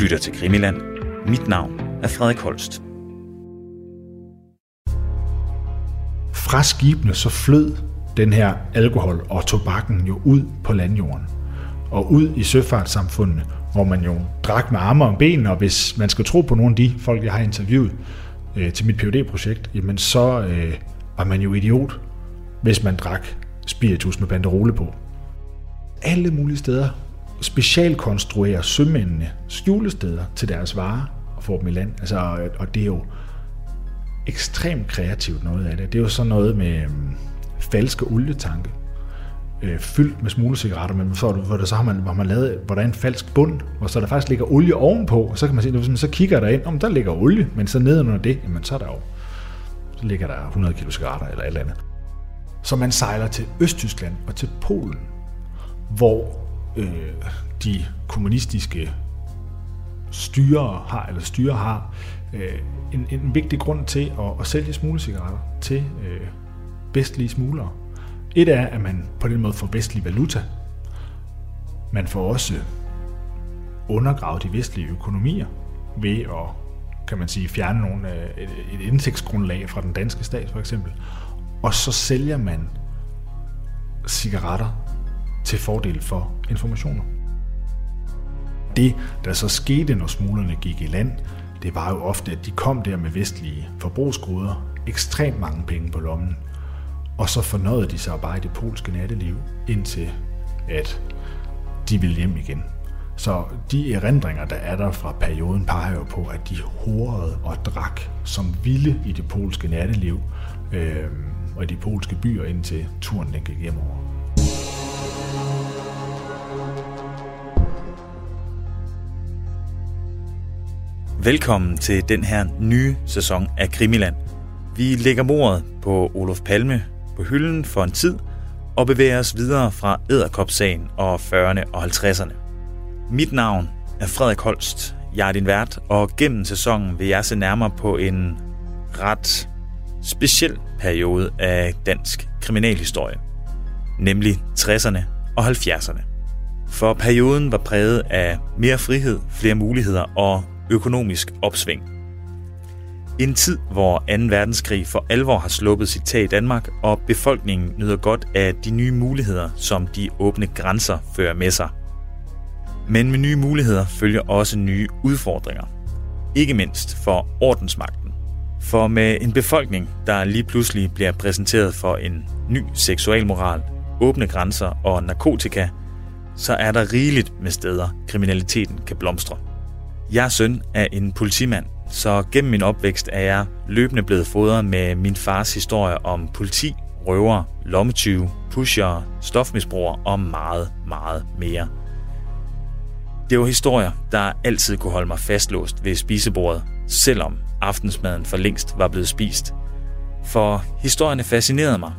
lytter til Krimiland. Mit navn er Frederik Holst. Fra skibene så flød den her alkohol og tobakken jo ud på landjorden og ud i søfartssamfundene, hvor man jo drak med arme og ben, og hvis man skal tro på nogle af de folk, jeg har interviewet øh, til mit phd projekt jamen så øh, var man jo idiot, hvis man drak spiritus med banderole på. Alle mulige steder specialkonstruerer sømændene skjulesteder til deres varer og får dem i land. Altså, og det er jo ekstremt kreativt noget af det. Det er jo sådan noget med øh, falske olietanke, øh, fyldt med smuglercigaretter, men så, hvor, der, så har man, hvor man lavet, hvor der er en falsk bund, hvor så der faktisk ligger olie ovenpå, og så kan man se, hvis man så kigger der ind, om der ligger olie, men så nedenunder det, jamen så er der jo, så ligger der 100 kilo cigaretter eller et eller andet. Så man sejler til Østtyskland og til Polen, hvor øh, de kommunistiske styre har, eller styre har øh, en, en vigtig grund til at, at sælge smuglercigaretter til øh, vestlige smuglere. Et er, at man på den måde får vestlig valuta. Man får også undergravet de vestlige økonomier ved at kan man sige, fjerne nogle, øh, et, et indtægtsgrundlag fra den danske stat for eksempel. Og så sælger man cigaretter til fordel for informationer. Det, der så skete, når smuglerne gik i land, det var jo ofte, at de kom der med vestlige forbrugsgoder, ekstremt mange penge på lommen, og så fornøjede de sig bare i det polske natteliv, indtil at de ville hjem igen. Så de erindringer, der er der fra perioden, peger jo på, at de horede og drak som vilde i det polske natteliv øh, og i de polske byer, indtil turen den gik hjemover. Velkommen til den her nye sæson af Krimiland. Vi lægger mordet på Olof Palme på hylden for en tid og bevæger os videre fra Æderkopsagen og 40'erne og 50'erne. Mit navn er Frederik Holst. Jeg er din vært, og gennem sæsonen vil jeg se nærmere på en ret speciel periode af dansk kriminalhistorie, nemlig 60'erne og 70'erne. For perioden var præget af mere frihed, flere muligheder og økonomisk opsving. En tid, hvor 2. verdenskrig for alvor har sluppet sit tag i Danmark, og befolkningen nyder godt af de nye muligheder, som de åbne grænser fører med sig. Men med nye muligheder følger også nye udfordringer. Ikke mindst for ordensmagten. For med en befolkning, der lige pludselig bliver præsenteret for en ny seksualmoral, åbne grænser og narkotika, så er der rigeligt med steder, kriminaliteten kan blomstre. Jeg er søn af en politimand, så gennem min opvækst er jeg løbende blevet fodret med min fars historie om politi, røver, lommetyve, pusher, stofmisbrugere og meget, meget mere. Det var historier, der altid kunne holde mig fastlåst ved spisebordet, selvom aftensmaden for længst var blevet spist. For historierne fascinerede mig,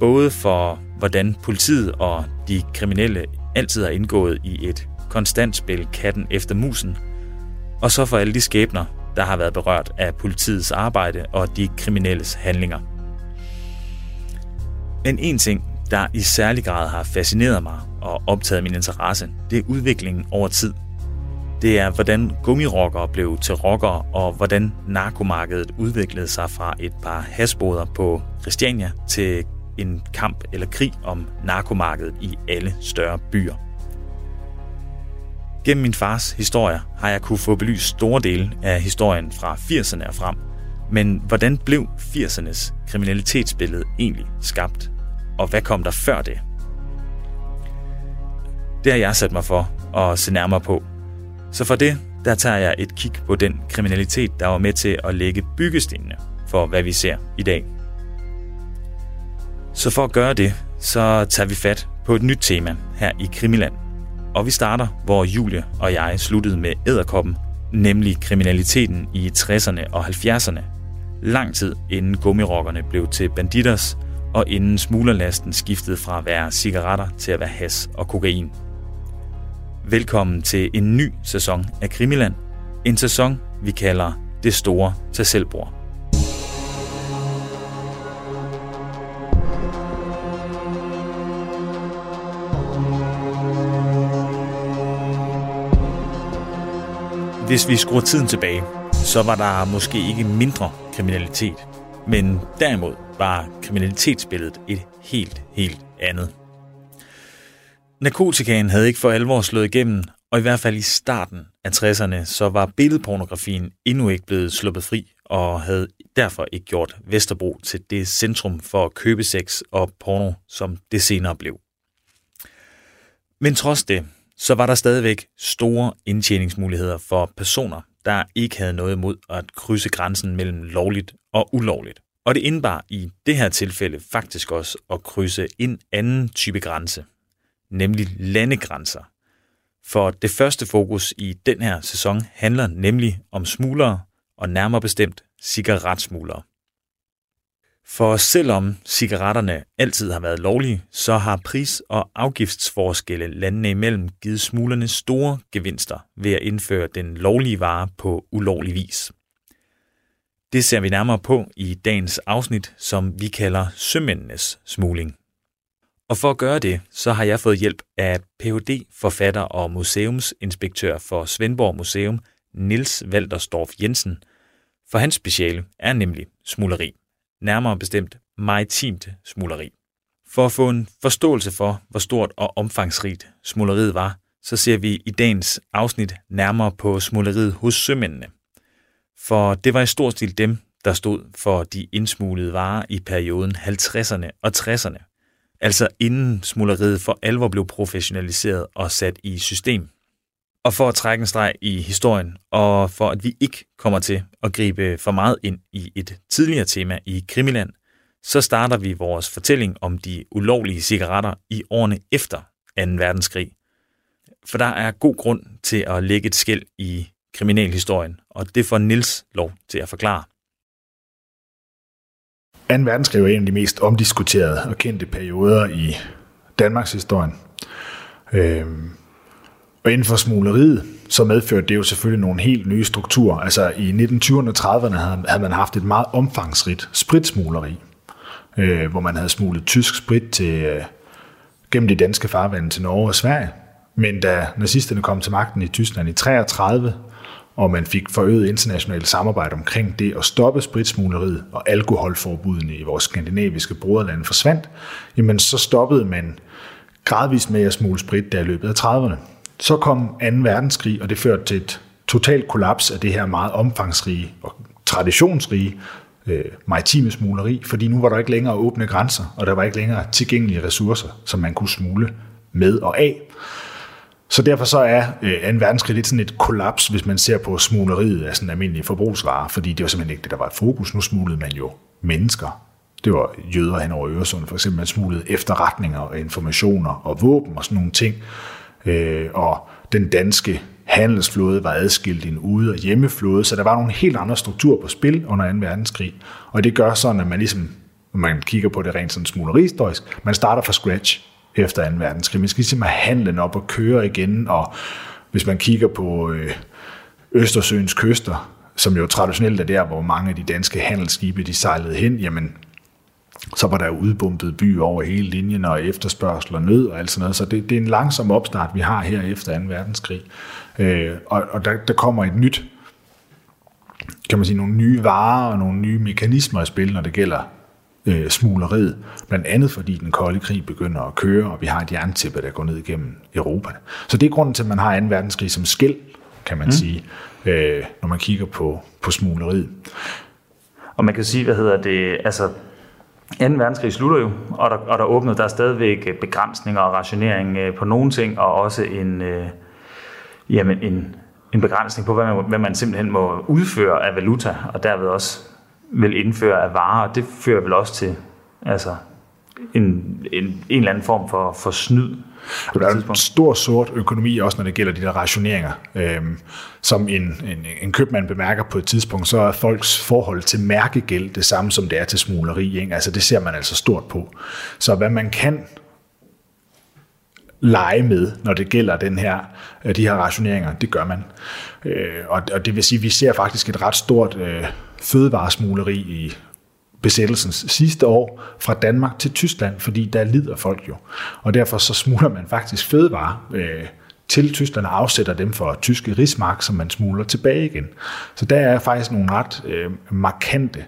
både for hvordan politiet og de kriminelle altid har indgået i et konstant spil katten efter musen – og så for alle de skæbner, der har været berørt af politiets arbejde og de kriminelles handlinger. Men en ting, der i særlig grad har fascineret mig og optaget min interesse, det er udviklingen over tid. Det er, hvordan gummirokker blev til rockere, og hvordan narkomarkedet udviklede sig fra et par hasboder på Christiania til en kamp eller krig om narkomarkedet i alle større byer. Gennem min fars historie har jeg kunne få belyst store dele af historien fra 80'erne og frem. Men hvordan blev 80'ernes kriminalitetsbillede egentlig skabt? Og hvad kom der før det? Det har jeg sat mig for at se nærmere på. Så for det, der tager jeg et kig på den kriminalitet, der var med til at lægge byggestenene for, hvad vi ser i dag. Så for at gøre det, så tager vi fat på et nyt tema her i Krimiland – og vi starter, hvor Julie og jeg sluttede med æderkoppen, nemlig kriminaliteten i 60'erne og 70'erne. Lang tid inden gummirokkerne blev til banditters, og inden smuglerlasten skiftede fra at være cigaretter til at være has og kokain. Velkommen til en ny sæson af Krimiland. En sæson, vi kalder Det Store Tag Selvbord. Hvis vi skruer tiden tilbage, så var der måske ikke mindre kriminalitet, men derimod var kriminalitetsbilledet et helt, helt andet. Narkotikaen havde ikke for alvor slået igennem, og i hvert fald i starten af 60'erne, så var billedpornografien endnu ikke blevet sluppet fri, og havde derfor ikke gjort Vesterbro til det centrum for købesex og porno, som det senere blev. Men trods det, så var der stadigvæk store indtjeningsmuligheder for personer, der ikke havde noget imod at krydse grænsen mellem lovligt og ulovligt. Og det indebar i det her tilfælde faktisk også at krydse en anden type grænse, nemlig landegrænser. For det første fokus i den her sæson handler nemlig om smuglere, og nærmere bestemt cigaretsmuglere. For selvom cigaretterne altid har været lovlige, så har pris- og afgiftsforskelle landene imellem givet smuglerne store gevinster ved at indføre den lovlige vare på ulovlig vis. Det ser vi nærmere på i dagens afsnit, som vi kalder sømændenes smugling. Og for at gøre det, så har jeg fået hjælp af Ph.D. forfatter og museumsinspektør for Svendborg Museum, Nils Valdersdorf Jensen, for hans speciale er nemlig smugleri nærmere bestemt maritimt smuleri. For at få en forståelse for, hvor stort og omfangsrigt smugleriet var, så ser vi i dagens afsnit nærmere på smugleriet hos sømændene. For det var i stor stil dem, der stod for de indsmuglede varer i perioden 50'erne og 60'erne. Altså inden smugleriet for alvor blev professionaliseret og sat i system. Og for at trække en streg i historien, og for at vi ikke kommer til at gribe for meget ind i et tidligere tema i Krimiland, så starter vi vores fortælling om de ulovlige cigaretter i årene efter 2. verdenskrig. For der er god grund til at lægge et skæld i kriminalhistorien, og det får Nils lov til at forklare. 2. verdenskrig er en af de mest omdiskuterede og kendte perioder i Danmarks historie. Øhm, og inden for smugleriet, så medførte det jo selvfølgelig nogle helt nye strukturer. Altså i 1920'erne og 30'erne havde man haft et meget omfangsrigt spritsmugleri, øh, hvor man havde smuglet tysk sprit til, øh, gennem de danske farvande til Norge og Sverige. Men da nazisterne kom til magten i Tyskland i 33, og man fik forøget internationalt samarbejde omkring det at stoppe spritsmugleriet og alkoholforbudene i vores skandinaviske broderlande forsvandt, jamen så stoppede man gradvist med at smule sprit der i løbet af 30'erne. Så kom 2. verdenskrig, og det førte til et totalt kollaps af det her meget omfangsrige og traditionsrige øh, maritime smugleri, fordi nu var der ikke længere åbne grænser, og der var ikke længere tilgængelige ressourcer, som man kunne smule med og af. Så derfor så er øh, 2. verdenskrig lidt sådan et kollaps, hvis man ser på smugleriet af sådan almindelige forbrugsvarer, fordi det var simpelthen ikke det, der var et fokus. Nu smuglede man jo mennesker. Det var jøder hen over Øresund, for eksempel man smuglede efterretninger og informationer og våben og sådan nogle ting øh, og den danske handelsflåde var adskilt i en ude- og hjemmeflåde, så der var nogle helt andre strukturer på spil under 2. verdenskrig. Og det gør sådan, at man ligesom, når man kigger på det rent sådan smugleristorisk, man starter fra scratch efter 2. verdenskrig. Man skal ligesom have handlen op og køre igen, og hvis man kigger på øh, Østersøens kyster, som jo traditionelt er der, hvor mange af de danske handelsskibe de sejlede hen, jamen så var der udbumpet by over hele linjen, og efterspørgsel og nød og alt sådan noget. Så det, det er en langsom opstart, vi har her efter 2. verdenskrig. Øh, og og der, der kommer et nyt, kan man sige, nogle nye varer og nogle nye mekanismer i spil, når det gælder øh, smugleriet. Blandt andet fordi den kolde krig begynder at køre, og vi har et jerntæppe, der går ned igennem Europa. Så det er grunden til, at man har 2. verdenskrig som skæld, kan man mm. sige, øh, når man kigger på, på smugleriet. Og man kan sige, hvad hedder det, altså 2. verdenskrig slutter jo, og der, og der åbner der er stadigvæk øh, begrænsninger og rationering øh, på nogle ting, og også en, øh, jamen en, en begrænsning på, hvad man, hvad man simpelthen må udføre af valuta, og derved også vil indføre af varer, og det fører vel også til altså, en, en, en eller anden form for, for snyd der er en stor sort økonomi, også når det gælder de der rationeringer. Øhm, som en, en, en købmand bemærker på et tidspunkt, så er folks forhold til mærkegæld det samme, som det er til smugleri. Ikke? Altså det ser man altså stort på. Så hvad man kan lege med, når det gælder den her, øh, de her rationeringer, det gør man. Øh, og, og det vil sige, at vi ser faktisk et ret stort øh, fødevaresmugleri i besættelsens sidste år fra Danmark til Tyskland, fordi der lider folk jo. Og derfor så smugler man faktisk fødevarer øh, til Tyskland og afsætter dem for tyske rigsmark, som man smugler tilbage igen. Så der er faktisk nogle ret øh, markante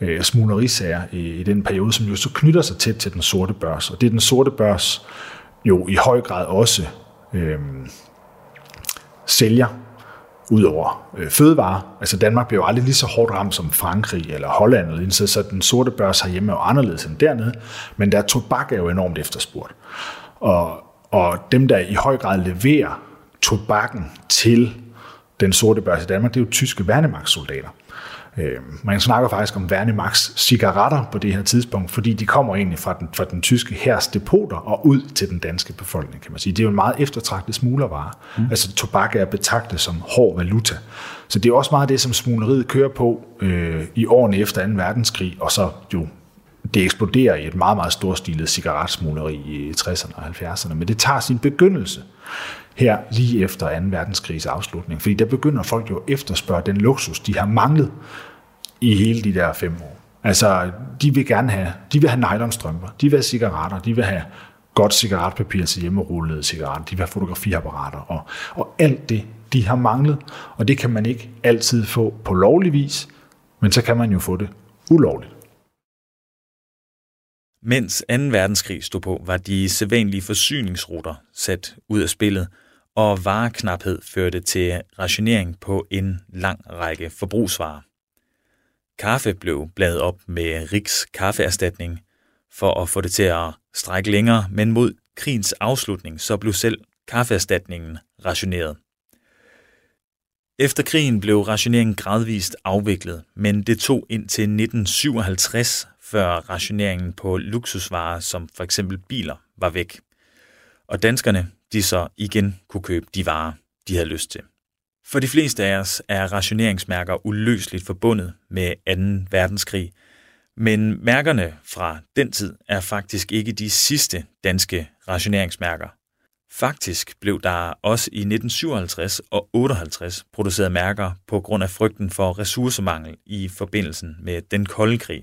øh, smuglerisager i, i den periode, som jo så knytter sig tæt til den sorte børs. Og det er den sorte børs jo i høj grad også øh, sælger over øh, fødevarer. Altså Danmark blev jo aldrig lige så hårdt ramt som Frankrig eller Holland, eller så, så den sorte børs herhjemme er jo anderledes end dernede, men der tobak er jo enormt efterspurgt. Og, og dem, der i høj grad leverer tobakken til den sorte børs i Danmark, det er jo tyske værnemagtssoldater. Øh, man snakker faktisk om Værnemax cigaretter på det her tidspunkt, fordi de kommer egentlig fra den, fra den tyske hærs depoter og ud til den danske befolkning, kan man sige. Det er jo en meget eftertragtet smuglervare. Mm. Altså tobak er betragtet som hård valuta. Så det er også meget det, som smugleriet kører på øh, i årene efter 2. verdenskrig, og så jo det eksploderer i et meget, meget storstilet cigaretsmugleri i 60'erne og 70'erne, men det tager sin begyndelse her lige efter 2. verdenskrigs afslutning. Fordi der begynder folk jo at efterspørge den luksus, de har manglet i hele de der fem år. Altså, de vil gerne have, de vil have nylonstrømper, de vil have cigaretter, de vil have godt cigaretpapir til hjemmerullede cigaretter, de vil have fotografiapparater, og, og alt det, de har manglet, og det kan man ikke altid få på lovlig vis, men så kan man jo få det ulovligt. Mens 2. verdenskrig stod på, var de sædvanlige forsyningsruter sat ud af spillet, og vareknaphed førte til rationering på en lang række forbrugsvarer. Kaffe blev bladet op med Riks kaffeerstatning for at få det til at strække længere, men mod krigens afslutning så blev selv kaffeerstatningen rationeret. Efter krigen blev rationeringen gradvist afviklet, men det tog indtil 1957, før rationeringen på luksusvarer som for eksempel biler var væk. Og danskerne de så igen kunne købe de varer, de havde lyst til. For de fleste af os er rationeringsmærker uløseligt forbundet med 2. verdenskrig, men mærkerne fra den tid er faktisk ikke de sidste danske rationeringsmærker. Faktisk blev der også i 1957 og 58 produceret mærker på grund af frygten for ressourcemangel i forbindelsen med den kolde krig.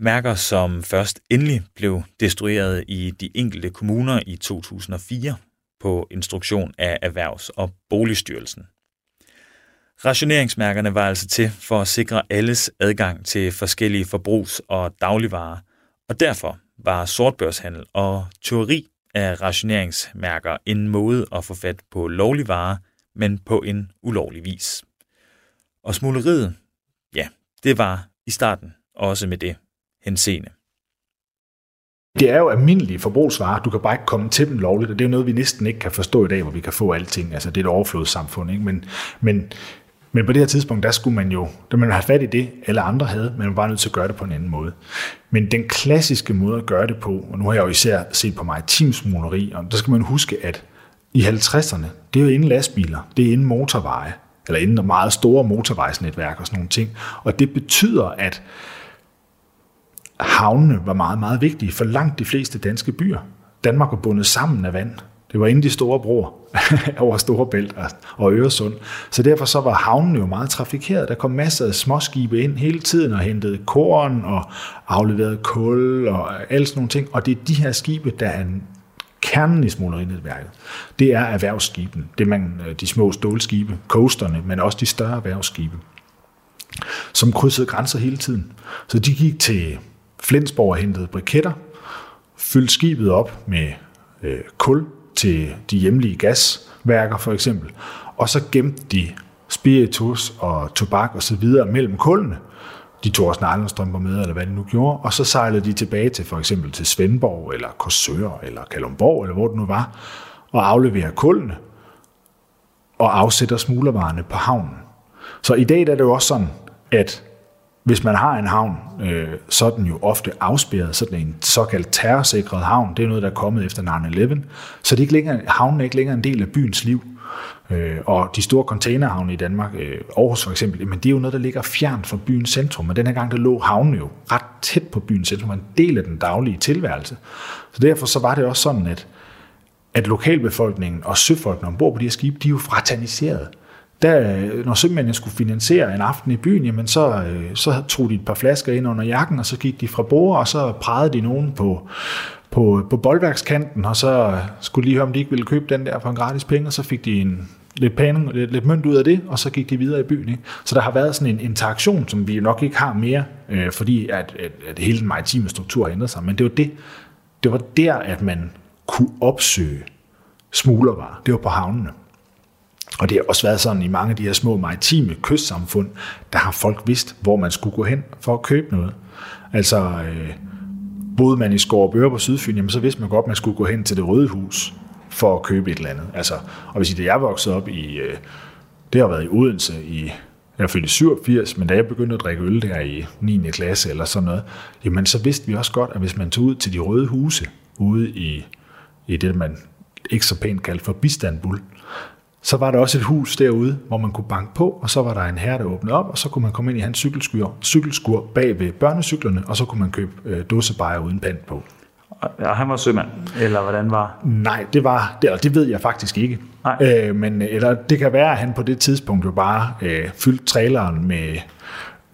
Mærker, som først endelig blev destrueret i de enkelte kommuner i 2004 på instruktion af Erhvervs- og Boligstyrelsen. Rationeringsmærkerne var altså til for at sikre alles adgang til forskellige forbrugs- og dagligvarer, og derfor var sortbørshandel og teori af rationeringsmærker en måde at få fat på lovlige varer, men på en ulovlig vis. Og smugleriet, ja, det var i starten også med det henseende. Det er jo almindelige forbrugsvarer. Du kan bare ikke komme til dem lovligt, og det er jo noget, vi næsten ikke kan forstå i dag, hvor vi kan få alting. Altså, det er et overflodssamfund, ikke? Men, men, men på det her tidspunkt, der skulle man jo, der man have fat i det, alle andre havde, men man var bare nødt til at gøre det på en anden måde. Men den klassiske måde at gøre det på, og nu har jeg jo især set på mig teamsmuleri, og der skal man huske, at i 50'erne, det er jo inden lastbiler, det er inden motorveje, eller inden meget store motorvejsnetværk og sådan nogle ting. Og det betyder, at havnene var meget, meget vigtige for langt de fleste danske byer. Danmark var bundet sammen af vand. Det var inden de store broer over Storebælt og Øresund. Så derfor så var havnen jo meget trafikeret. Der kom masser af småskibe ind hele tiden og hentede korn og afleverede kul og alle sådan nogle ting. Og det er de her skibe, der er kernen i smuglerinetværket. Det er erhvervsskibene. Det er man, øh, de små stålskibe, coasterne, men også de større erhvervsskibe, som krydsede grænser hele tiden. Så de gik til Flensborg hentede briketter, fyldte skibet op med øh, kul til de hjemlige gasværker for eksempel, og så gemte de spiritus og tobak og så videre mellem kullene. De tog også nylonstrømper med, eller hvad de nu gjorde, og så sejlede de tilbage til for eksempel til Svendborg, eller Korsør, eller Kalumborg, eller hvor det nu var, og afleverer kullene, og afsætter smuglervarerne på havnen. Så i dag er det jo også sådan, at hvis man har en havn, øh, så er den jo ofte afspærret, sådan en såkaldt terrorsikret havn. Det er noget, der er kommet efter 9-11. Så det er ikke længere, havnen er ikke længere en del af byens liv. Øh, og de store containerhavne i Danmark, øh, Aarhus for eksempel, men det er jo noget, der ligger fjernt fra byens centrum. Men den her gang, der lå havnen jo ret tæt på byens centrum, en del af den daglige tilværelse. Så derfor så var det også sådan, at, at lokalbefolkningen og søfolkene ombord på de her skibe, de er jo fraterniserede der, øh, når sømændene skulle finansiere en aften i byen, jamen så, øh, så tog de et par flasker ind under jakken, og så gik de fra bordet, og så prægede de nogen på, på, på boldværkskanten, og så skulle lige høre, om de ikke ville købe den der for en gratis penge, og så fik de en, lidt penge, lidt, lidt mønt ud af det, og så gik de videre i byen. Ikke? Så der har været sådan en interaktion, som vi nok ikke har mere, øh, fordi at, at, at hele den maritime struktur har ændret sig. Men det var, det, det var der, at man kunne opsøge smuglervarer. Det var på havnene. Og det har også været sådan i mange af de her små maritime kystsamfund, der har folk vidst, hvor man skulle gå hen for at købe noget. Altså, øh, boede man i Skovbøre på Sydfyn, jamen, så vidste man godt, at man skulle gå hen til det røde hus for at købe et eller andet. Altså, og hvis I, det jeg voksede op i, øh, det har været i Odense i, jeg er født i 87, men da jeg begyndte at drikke øl der i 9. klasse eller sådan noget, jamen så vidste vi også godt, at hvis man tog ud til de røde huse ude i, i det, man ikke så pænt kaldte for Bistanbul, så var der også et hus derude, hvor man kunne banke på, og så var der en herre, der åbnede op, og så kunne man komme ind i hans cykelskur, cykelskur bag ved børnecyklerne, og så kunne man købe øh, dåsebajer uden pant på. Ja, han var sømand, eller hvordan var? Nej, det var, det, det ved jeg faktisk ikke. Nej. Øh, men, eller det kan være, at han på det tidspunkt jo bare øh, fyldte traileren med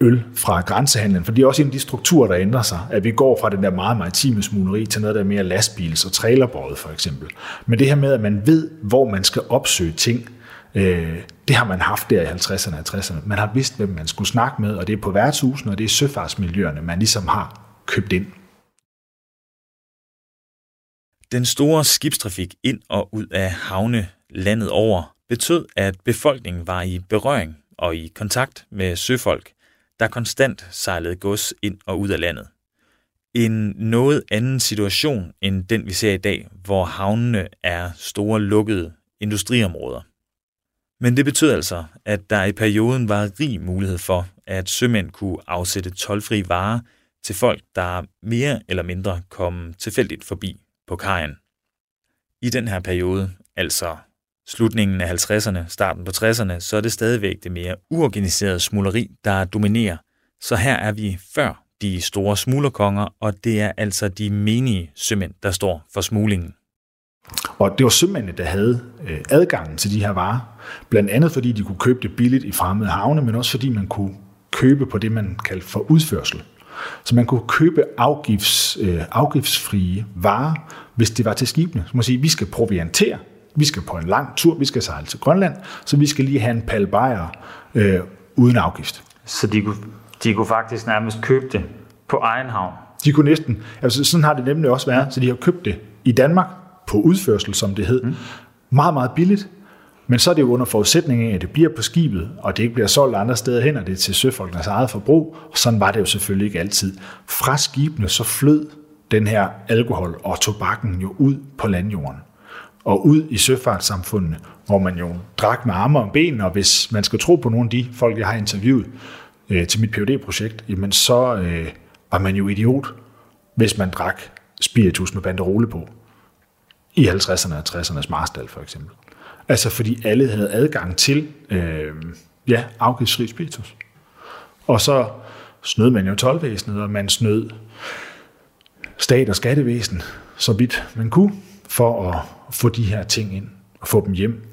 øl fra grænsehandlen, for det er også en af de strukturer, der ændrer sig, at vi går fra den der meget maritime smugleri til noget, der er mere lastbils- og trailerbåde for eksempel. Men det her med, at man ved, hvor man skal opsøge ting, øh, det har man haft der i 50'erne og 60'erne. Man har vidst, hvem man skulle snakke med, og det er på værtshusene, og det er søfartsmiljøerne, man ligesom har købt ind. Den store skibstrafik ind og ud af havne landet over betød, at befolkningen var i berøring og i kontakt med søfolk, der konstant sejlede gods ind og ud af landet. En noget anden situation end den, vi ser i dag, hvor havnene er store lukkede industriområder. Men det betød altså, at der i perioden var rig mulighed for, at sømænd kunne afsætte tolvfri varer til folk, der mere eller mindre kom tilfældigt forbi på kajen. I den her periode, altså slutningen af 50'erne, starten på 60'erne, så er det stadigvæk det mere uorganiserede smuleri, der dominerer. Så her er vi før de store smuglerkonger, og det er altså de menige sømænd, der står for smuglingen. Og det var sømændene, der havde øh, adgangen til de her varer. Blandt andet fordi de kunne købe det billigt i fremmede havne, men også fordi man kunne købe på det, man kaldte for udførsel. Så man kunne købe afgifts, øh, afgiftsfrie varer, hvis det var til skibene. Så man sige, vi skal proviantere, vi skal på en lang tur, vi skal sejle til Grønland, så vi skal lige have en pal bajer øh, uden afgift. Så de kunne, de kunne faktisk nærmest købe det på egen havn? De kunne næsten, altså sådan har det nemlig også været, så de har købt det i Danmark på udførsel, som det hed. Mm. Meget, meget billigt, men så er det jo under forudsætning af, at det bliver på skibet, og det ikke bliver solgt andre steder hen, og det er til søfolkenes eget forbrug. Og sådan var det jo selvfølgelig ikke altid. Fra skibene så flød den her alkohol og tobakken jo ud på landjorden og ud i søfartssamfundene, hvor man jo drak med arme og ben, og hvis man skal tro på nogle af de folk, jeg har interviewet øh, til mit phd projekt jamen så øh, var man jo idiot, hvis man drak spiritus med banderole på. I 50'erne og 60'ernes Marstal for eksempel. Altså fordi alle havde adgang til øh, ja, afgiftsfri spiritus. Og så snød man jo tolvvæsenet, og man snød stat og skattevæsen så vidt man kunne, for at få de her ting ind og få dem hjem.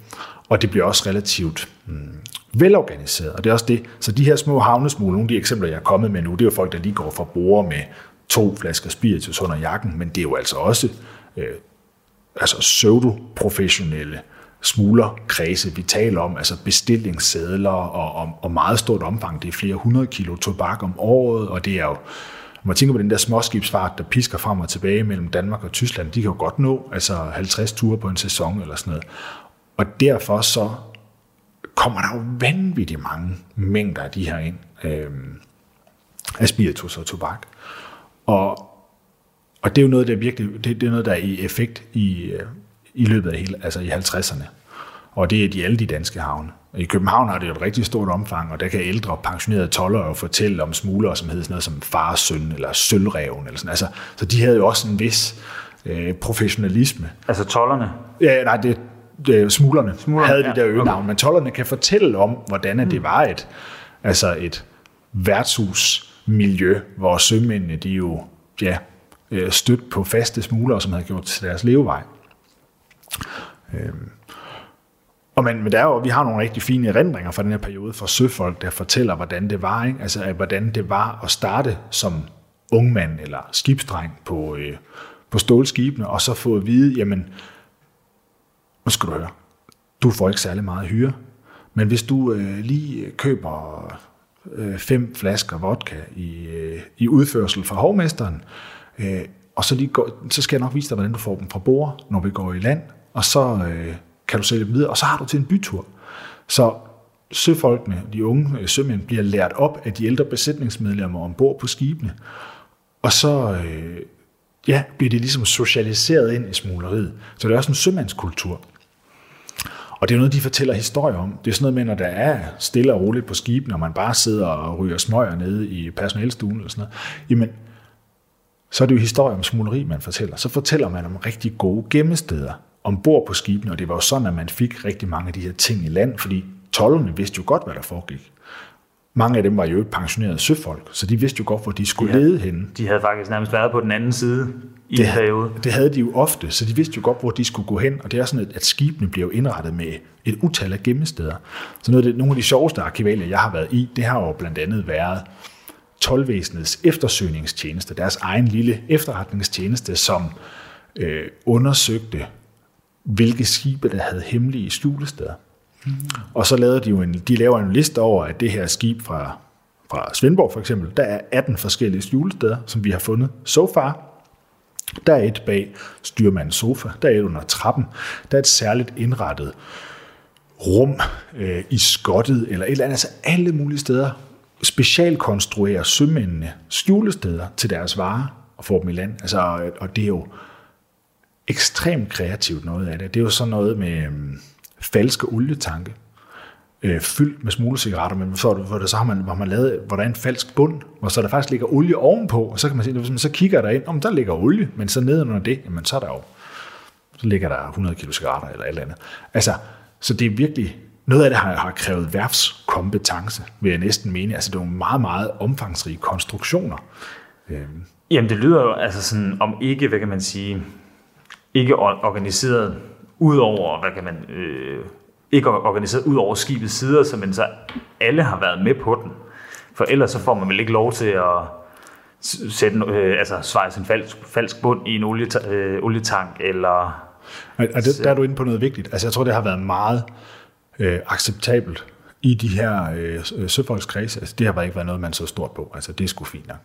Og det bliver også relativt mm, velorganiseret, og det er også det. Så de her små havnesmugler, nogle af de eksempler, jeg er kommet med nu, det er jo folk, der lige går fra bruger med to flasker spiritus under jakken, men det er jo altså også øh, altså pseudo-professionelle smuglerkredse, vi taler om, altså bestillingssedler og, og, og meget stort omfang. Det er flere hundrede kilo tobak om året, og det er jo, når man tænker på den der småskibsfart, der pisker frem og tilbage mellem Danmark og Tyskland, de kan jo godt nå altså 50 ture på en sæson eller sådan noget. Og derfor så kommer der jo vanvittigt mange mængder af de her ind, øh, af spiritus og tobak. Og, og det er jo noget, der virkelig, det, det er noget, der er i effekt i, øh, i løbet af hele, altså i 50'erne. Og det er de alle de danske havne. I København har det jo et rigtig stort omfang, og der kan ældre pensionerede toller jo fortælle om smuglere, som hedder sådan noget som fars søn, eller sølvreven, eller sådan. Altså, så de havde jo også en vis øh, professionalisme. Altså tollerne? Ja, nej, det, det smuglerne, smuglerne havde ja. det der øgenavn, okay. men tollerne kan fortælle om, hvordan mm. det var et, altså et værtshusmiljø, hvor sømændene, de jo, ja, øh, stødt på faste smuglere, som havde gjort til deres levevej. Øhm. Og men, men der er jo, vi har nogle rigtig fine erindringer fra den her periode fra søfolk, der fortæller, hvordan det var, ikke? Altså, hvordan det var at starte som ungmand eller skibsdreng på, øh, på stålskibene, og så få at vide, jamen, nu skal du høre, du får ikke særlig meget hyre, men hvis du øh, lige køber øh, fem flasker vodka i, øh, i udførsel fra hovmesteren, øh, og så, lige går, så skal jeg nok vise dig, hvordan du får dem fra bord, når vi går i land, og så øh, kan du sælge dem videre, og så har du til en bytur. Så søfolkene, de unge øh, sømænd, bliver lært op af de ældre besætningsmedlemmer ombord på skibene, og så øh, ja, bliver de ligesom socialiseret ind i smugleriet. Så det er også en sømandskultur. Og det er noget, de fortæller historier om. Det er sådan noget med, når der er stille og roligt på skibene, og man bare sidder og ryger smøger nede i personalstuen eller sådan noget. Jamen, så er det jo historier om smugleri, man fortæller. Så fortæller man om rigtig gode gemmesteder ombord på skibene, og det var jo sådan, at man fik rigtig mange af de her ting i land, fordi tollerne vidste jo godt, hvad der foregik. Mange af dem var jo ikke pensionerede søfolk, så de vidste jo godt, hvor de skulle de havde, lede henne. De havde faktisk nærmest været på den anden side i det, en periode. Det havde de jo ofte, så de vidste jo godt, hvor de skulle gå hen, og det er sådan, at skibene bliver indrettet med et utal af gemmesteder. Så noget af det, nogle af de sjoveste arkivalier, jeg har været i, det har jo blandt andet været tolvvæsenets eftersøgningstjeneste, deres egen lille efterretningstjeneste, som øh, undersøgte, hvilke skibe, der havde hemmelige skjulesteder. Mm. Og så lavede de jo en, de laver en liste over, at det her skib fra, fra Svendborg for eksempel, der er 18 forskellige skjulesteder, som vi har fundet so far. Der er et bag styrmandens sofa, der er et under trappen, der er et særligt indrettet rum øh, i skottet, eller et eller andet, altså alle mulige steder specialkonstruerer sømændene skjulesteder til deres varer og får dem i land. Altså, og det er jo ekstremt kreativt noget af det. Det er jo sådan noget med øh, falske olietanke, øh, fyldt med smuglercigaretter, men så, hvor, det, så har man, hvor man lavet, hvor der er en falsk bund, hvor så der faktisk ligger olie ovenpå, og så kan man se, hvis man så kigger der ind, om der ligger olie, men så nedenunder det, jamen så er der jo, så ligger der 100 kilo cigaretter eller et eller andet. Altså, så det er virkelig, noget af det har, har krævet værfskompetence, vil jeg næsten mene. Altså, det er nogle meget, meget omfangsrige konstruktioner. Øhm. Jamen, det lyder jo altså sådan, om ikke, hvad kan man sige, ikke organiseret ud over, hvad kan man, øh, ikke organiseret ud over skibets sider, så, men så alle har været med på den. For ellers så får man vel ikke lov til at sætte, øh, altså svejse en falsk, falsk bund i en oliet, øh, olietank, eller... Og, og det, der er du inde på noget vigtigt. Altså jeg tror, det har været meget øh, acceptabelt i de her øh, søfolkskredse. Altså, det har bare ikke været noget, man så stort på. Altså, det er sgu fint nok.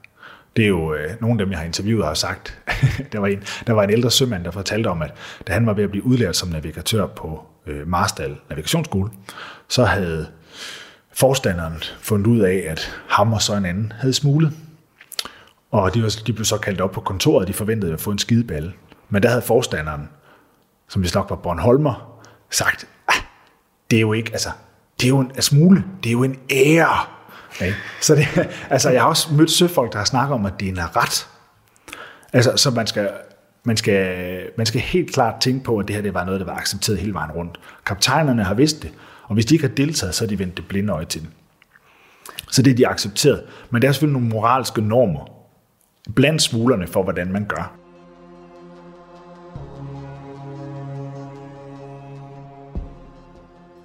Det er jo øh, nogle af dem, jeg har interviewet, har sagt. der, var en, der var en ældre sømand, der fortalte om, at da han var ved at blive udlært som navigatør på øh, Marstal Navigationsskole, så havde forstanderen fundet ud af, at ham og så en anden havde smuglet. Og de, var, de blev så kaldt op på kontoret, og de forventede at få en skideballe. Men der havde forstanderen, som vi nok var Bornholmer, sagt, ah, det er jo ikke, altså, det er jo en, at smule, det er jo en ære. Okay? Så det, altså, jeg har også mødt søfolk, der har snakket om, at det er en ret. Altså, så man skal, man skal, man skal helt klart tænke på, at det her det var noget, der var accepteret hele vejen rundt. Kaptajnerne har vidst det, og hvis de ikke har deltaget, så har de vendt det blinde øje til det. Så det er de accepteret. Men der er selvfølgelig nogle moralske normer blandt smuglerne for, hvordan man gør.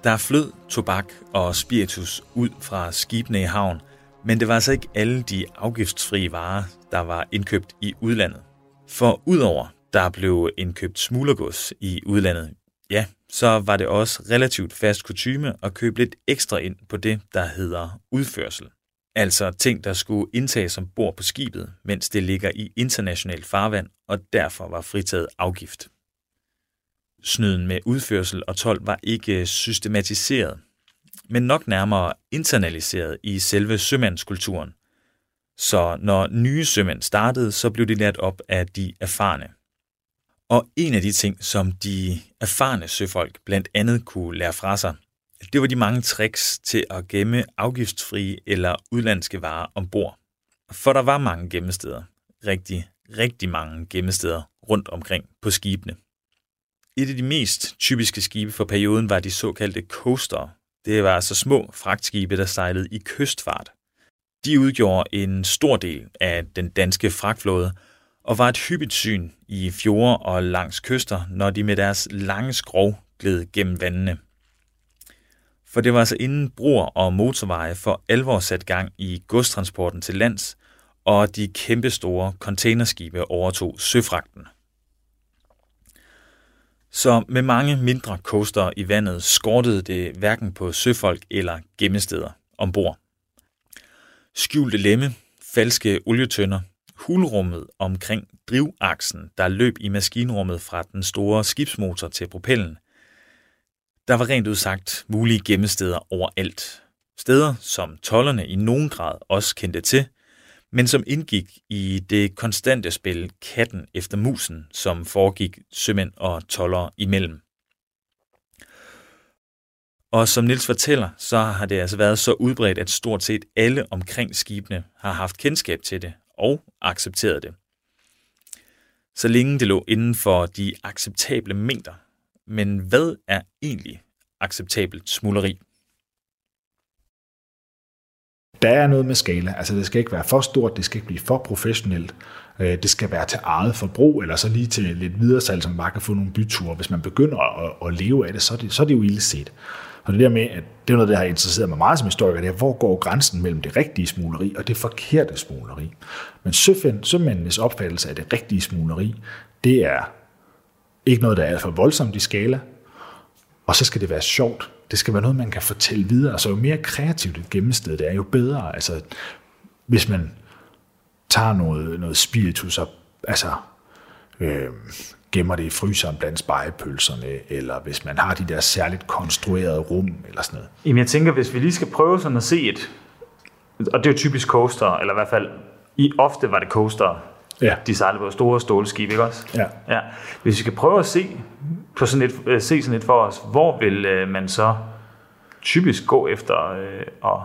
Der flød tobak og spiritus ud fra skibene i havn, men det var altså ikke alle de afgiftsfrie varer, der var indkøbt i udlandet. For udover der blev indkøbt smuglergods i udlandet, ja, så var det også relativt fast kutyme at købe lidt ekstra ind på det, der hedder udførsel. Altså ting, der skulle indtages som bord på skibet, mens det ligger i internationalt farvand og derfor var fritaget afgift. Snyden med udførsel og tolv var ikke systematiseret, men nok nærmere internaliseret i selve sømandskulturen. Så når nye sømænd startede, så blev de lært op af de erfarne. Og en af de ting, som de erfarne søfolk blandt andet kunne lære fra sig, det var de mange tricks til at gemme afgiftsfrie eller udlandske varer ombord. For der var mange gemmesteder. Rigtig, rigtig mange gemmesteder rundt omkring på skibene. Et af de mest typiske skibe for perioden var de såkaldte coaster. Det var altså små fragtskibe, der sejlede i kystfart. De udgjorde en stor del af den danske fragtflåde og var et hyppigt syn i fjorde og langs kyster, når de med deres lange skrov gled gennem vandene. For det var altså inden broer og motorveje for alvor sat gang i godstransporten til lands, og de kæmpestore containerskibe overtog søfragten. Så med mange mindre coaster i vandet skortede det hverken på søfolk eller gemmesteder ombord. Skjulte lemme, falske olietønder, hulrummet omkring drivaksen, der løb i maskinrummet fra den store skibsmotor til propellen. Der var rent udsagt mulige gemmesteder overalt. Steder, som tollerne i nogen grad også kendte til, men som indgik i det konstante spil katten efter musen, som foregik sømænd og toller imellem. Og som Nils fortæller, så har det altså været så udbredt, at stort set alle omkring skibene har haft kendskab til det og accepteret det. Så længe det lå inden for de acceptable mængder. Men hvad er egentlig acceptabelt smuleri? Der er noget med skala. Altså det skal ikke være for stort, det skal ikke blive for professionelt. Øh, det skal være til eget forbrug, eller så lige til lidt videre salg, som bare kan få nogle byture. Hvis man begynder at, at leve af det, så er det, så er det jo ille set. Og det der med, at det er noget, der har interesseret mig meget som historiker, det er, hvor går grænsen mellem det rigtige smugleri og det forkerte smugleri. Men sømændenes opfattelse af det rigtige smugleri, det er ikke noget, der er for voldsomt i skala, og så skal det være sjovt. Det skal være noget, man kan fortælle videre. Så jo mere kreativt et gemmested det er, jo bedre. Altså, hvis man tager noget, noget spiritus og altså, øh, gemmer det i fryseren blandt spejepølserne, eller hvis man har de der særligt konstruerede rum, eller sådan noget. Jamen jeg tænker, hvis vi lige skal prøve sådan at se et, og det er jo typisk coaster, eller i hvert fald, i ofte var det coaster, ja. de sejlede på store stålskib, ikke også? Ja. ja. Hvis vi skal prøve at se, på sådan et, øh, se sådan et for os, hvor vil øh, man så typisk gå efter øh, at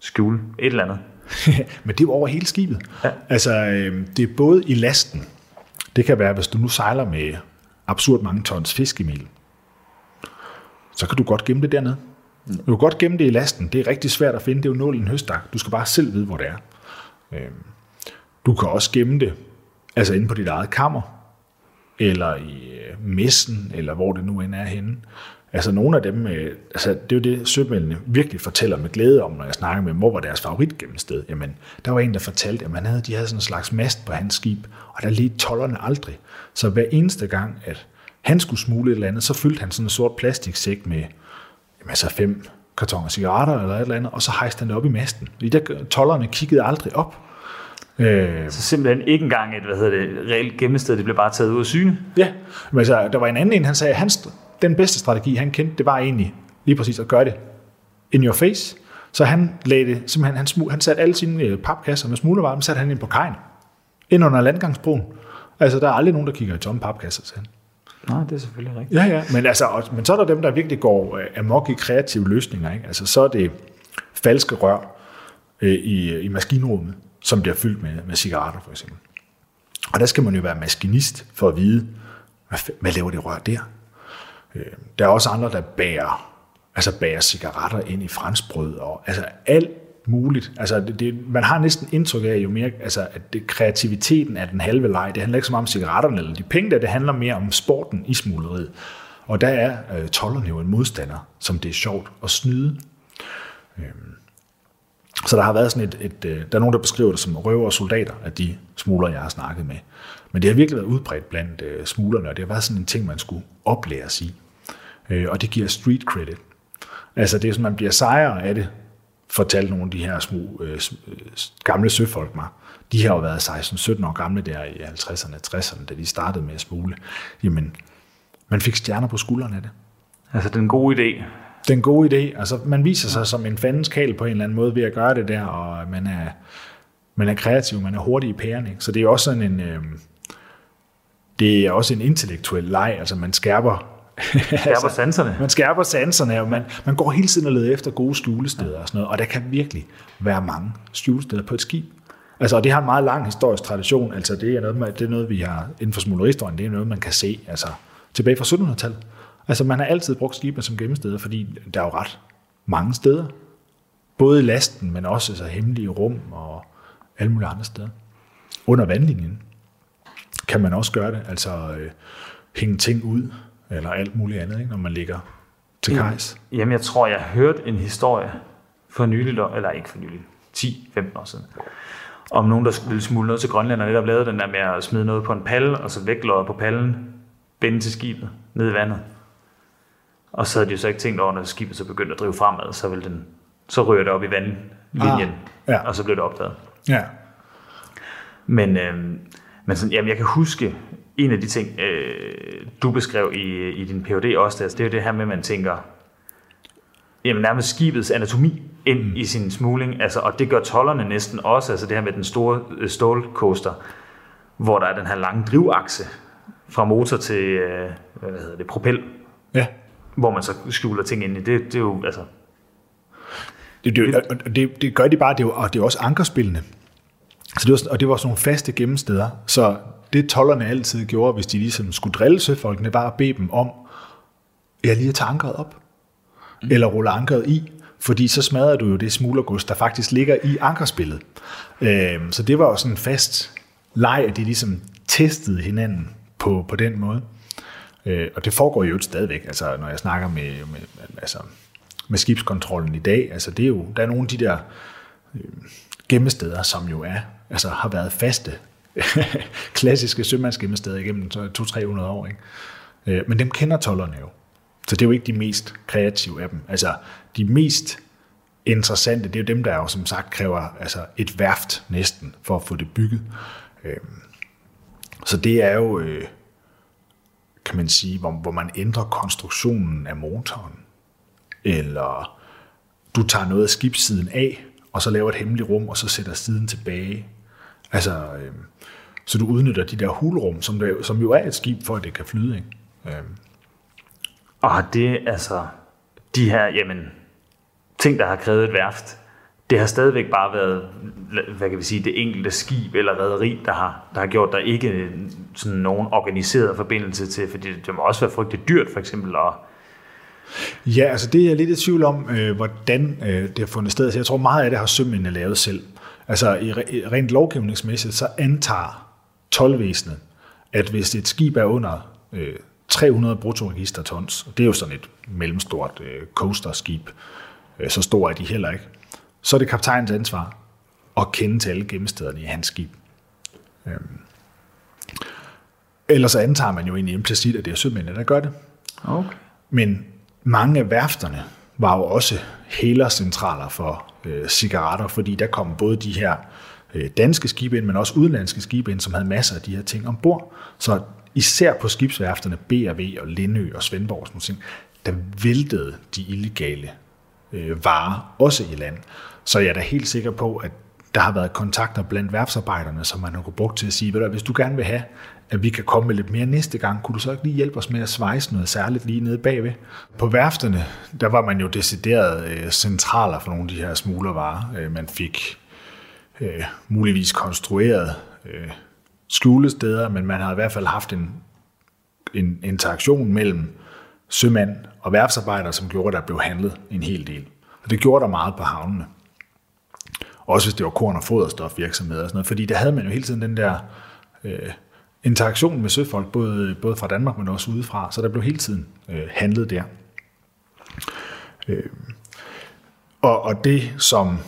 skjule et eller andet? Men det er jo over hele skibet. Ja. Altså, øh, det er både i lasten, det kan være, hvis du nu sejler med absurd mange tons fiskemel, så kan du godt gemme det dernede. Du kan godt gemme det i lasten. Det er rigtig svært at finde. Det er jo nål i en høstak. Du skal bare selv vide, hvor det er. Du kan også gemme det altså inde på dit eget kammer, eller i øh, messen, eller hvor det nu end er henne. Altså nogle af dem, øh, altså det er jo det, sømændene virkelig fortæller med glæde om, når jeg snakker med dem, hvor var deres favoritgemmested. Jamen, der var en, der fortalte, at man havde, de havde sådan en slags mast på hans skib, og der lige tollerne aldrig. Så hver eneste gang, at han skulle smule et eller andet, så fyldte han sådan en sort plastiksæk med jamen, altså fem kartoner cigaretter eller et eller andet, og så hejste han det op i masten. Fordi der tollerne kiggede aldrig op. Øh, så simpelthen ikke engang et, hvad hedder det, reelt gemmested, det blev bare taget ud af syne? Ja, men altså, der var en anden en, han sagde, at hans den bedste strategi, han kendte, det var egentlig lige præcis at gøre det in your face. Så han lagde det, simpelthen, han, smug, han satte alle sine øh, papkasser med smuglervarer, satte han ind på kajen, ind under landgangsbroen. Altså, der er aldrig nogen, der kigger i tomme papkasser, sagde han. Nej, det er selvfølgelig rigtigt. Ja, ja, men, altså, og, men så er der dem, der virkelig går øh, amok i kreative løsninger. Ikke? Altså, så er det falske rør øh, i, i maskinrummet, som bliver fyldt med, med cigaretter, for eksempel. Og der skal man jo være maskinist for at vide, hvad, hvad laver det rør der? Øh, der er også andre, der bærer, altså bærer cigaretter ind i franskbrød, og altså alt muligt. Altså det, det, man har næsten indtryk af, jo mere, altså, at det, kreativiteten er den halve leg. Det handler ikke så meget om cigaretterne eller de penge der, det handler mere om sporten i smugleriet. Og der er øh, tollerne jo en modstander, som det er sjovt at snyde. Øhm, så der har været sådan et, et, øh, der er nogen, der beskriver det som røver og soldater, af de smuglere, jeg har snakket med. Men det har virkelig været udbredt blandt øh, smuglerne, og det har været sådan en ting, man skulle oplæres i. Øh, og det giver street credit. Altså det er sådan, man bliver sejere af det, fortalte nogle af de her små øh, øh gamle søfolk mig. De har jo været 16-17 år gamle der i 50'erne, 60'erne, da de startede med at smule. Jamen, man fik stjerner på skuldrene af det. Altså den gode idé. Den gode idé. Altså man viser sig som en fandens kal på en eller anden måde ved at gøre det der, og man er, man er kreativ, man er hurtig i pæren. Ikke? Så det er også sådan en... Øh, det er også en intellektuel leg, altså man skærper skærper altså, sanserne. Man skærper sanserne, og man, man går hele tiden og leder efter gode skjulesteder og sådan noget, og der kan virkelig være mange skjulesteder på et skib. Altså, og det har en meget lang historisk tradition, altså det er noget, det er noget vi har inden for smuglerhistorien, det er noget, man kan se altså, tilbage fra 1700-tallet. Altså, man har altid brugt skibene som gemmesteder, fordi der er jo ret mange steder. Både i lasten, men også altså, hemmelige rum og alle mulige andre steder. Under vandlinjen kan man også gøre det, altså øh, hænge ting ud, eller alt muligt andet, ikke, når man ligger til kajs? Jamen, jeg tror, jeg har hørt en historie for nylig, eller ikke for nylig, 10-15 år siden, om nogen, der ville smule noget til Grønland, og netop lavede den der med at smide noget på en palle, og så væklodder på pallen, binde til skibet ned i vandet. Og så havde de jo så ikke tænkt over, når skibet så begyndte at drive fremad, så, ville den, så ryger det op i vandlinjen, ah, ja. og så blev det opdaget. Ja. Men, øh, men sådan, jamen, jeg kan huske, en af de ting, øh, du beskrev i, i din PhD også, altså, det er jo det her med, at man tænker, jamen, nærmest skibets anatomi ind mm. i sin smugling, altså, og det gør tollerne næsten også, altså det her med den store øh, stålcoaster, hvor der er den her lange drivakse fra motor til, øh, hvad hedder det, propel. Ja. Hvor man så skjuler ting ind i. Det, det er jo, altså... Det, det, det, det, gør de bare, det er jo, og det er også ankerspillene. Så det var, og det var sådan nogle faste gemmesteder. Så det tollerne altid gjorde, hvis de ligesom skulle drille søfolkene, var at bede dem om, ja, lige at tage ankeret op. Mm. Eller rulle ankeret i. Fordi så smadrer du jo det smuglergods, der faktisk ligger i ankerspillet. Øhm, så det var jo sådan en fast leg, at de ligesom testede hinanden på, på den måde. Øh, og det foregår jo stadigvæk, altså når jeg snakker med, med, altså, med skibskontrollen i dag. Altså det er jo, der er nogle af de der øh, gemmesteder, som jo er, altså har været faste, klassiske sømandsgemmesteder igennem 200-300 år. Ikke? Øh, men dem kender tollerne jo. Så det er jo ikke de mest kreative af dem. Altså de mest interessante, det er jo dem, der jo som sagt kræver altså et værft næsten for at få det bygget. Øh, så det er jo, øh, kan man sige, hvor, hvor man ændrer konstruktionen af motoren. Eller du tager noget af skibssiden af, og så laver et hemmeligt rum, og så sætter siden tilbage. Altså, øh, så du udnytter de der hulrum, som, der, som jo er et skib, for at det kan flyde. Ikke? Øh. Og det, altså, de her, jamen, ting, der har krævet et værft, det har stadigvæk bare været, hvad kan vi sige, det enkelte skib eller rederi, der har, der har gjort der ikke sådan nogen organiseret forbindelse til, fordi det må også være frygteligt dyrt for eksempel at Ja, altså det er jeg lidt i tvivl om, øh, hvordan øh, det har fundet sted. Så jeg tror meget af det har sømændene lavet selv. Altså i, rent lovgivningsmæssigt, så antager tolvvæsenet, at hvis et skib er under øh, 300 bruttoregistertons, og det er jo sådan et mellemstort øh, coasterskib, øh, så stor er de heller ikke, så er det kaptajnens ansvar at kende til alle gemmestederne i hans skib. Øhm. Ellers antager man jo egentlig implicit, at det er sømændene, der gør det. Okay. Men mange af værfterne var jo også centraler for øh, cigaretter, fordi der kom både de her øh, danske skibe ind, men også udenlandske skibe ind, som havde masser af de her ting ombord. Så især på skibsværfterne B&V og Lindø og Svendborg og sådan noget, der væltede de illegale øh, varer også i land. Så jeg er da helt sikker på, at der har været kontakter blandt værfsarbejderne, som man har kunne brugt til at sige, du, hvis du gerne vil have, at vi kan komme med lidt mere næste gang, kunne du så ikke lige hjælpe os med at svejse noget særligt lige nede bagved? På værfterne, der var man jo decideret øh, centraler for nogle af de her smuglervarer. Øh, man fik øh, muligvis konstrueret øh, skjulesteder, men man har i hvert fald haft en, en interaktion mellem sømand og værfsarbejdere, som gjorde, at der blev handlet en hel del. Og det gjorde der meget på havnene. Også hvis det var korn- og foderstofvirksomheder og sådan noget, fordi der havde man jo hele tiden den der øh, interaktion med søfolk, både, både fra Danmark, men også udefra, så der blev hele tiden øh, handlet der. Øh, og, og det, som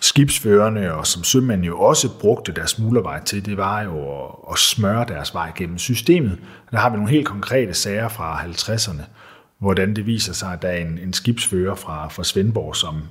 skibsførerne og som sømænd jo også brugte deres smuglervej til, det var jo at, at smøre deres vej gennem systemet. Der har vi nogle helt konkrete sager fra 50'erne, hvordan det viser sig, at der er en, en skibsfører fra, fra Svendborg, som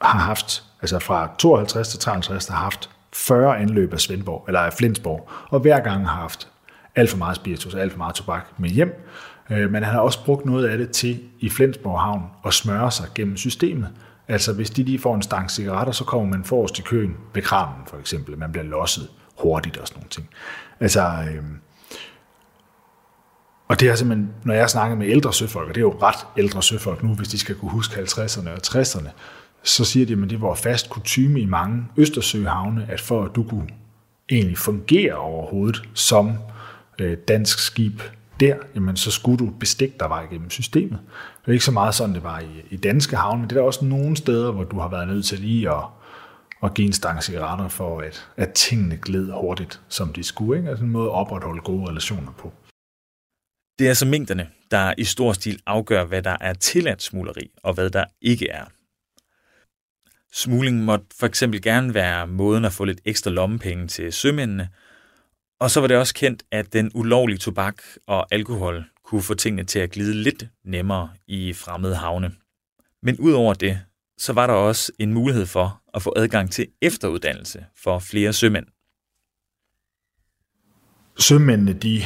har haft, altså fra 52 til 53, har haft 40 anløb af Svendborg, eller af Flensborg, og hver gang har haft alt for meget spiritus og alt for meget tobak med hjem. Øh, men han har også brugt noget af det til i Flensborg Havn at smøre sig gennem systemet. Altså hvis de lige får en stang cigaretter, så kommer man forrest i køen ved kramen for eksempel. Man bliver losset hurtigt og sådan nogle ting. Altså, øh, og det er simpelthen, når jeg snakker med ældre søfolk, og det er jo ret ældre søfolk nu, hvis de skal kunne huske 50'erne og 60'erne, så siger de, at det var fast kutume i mange Østersøhavne, at for at du kunne egentlig fungere overhovedet som øh, dansk skib der, jamen så skulle du bestikke dig vej gennem systemet. Det er ikke så meget sådan, det var i, i danske havne, men det er der også nogle steder, hvor du har været nødt til lige at, at give en stang cigaretter for, at, at tingene gled hurtigt, som de skulle. Ikke? Altså en måde at opretholde gode relationer på. Det er altså mængderne, der i stor stil afgør, hvad der er tilladt smuleri og hvad der ikke er. Smugling måtte for eksempel gerne være måden at få lidt ekstra lommepenge til sømændene, Og så var det også kendt, at den ulovlige tobak og alkohol kunne få tingene til at glide lidt nemmere i fremmede havne. Men udover det, så var der også en mulighed for at få adgang til efteruddannelse for flere sømænd. Sømændene, de,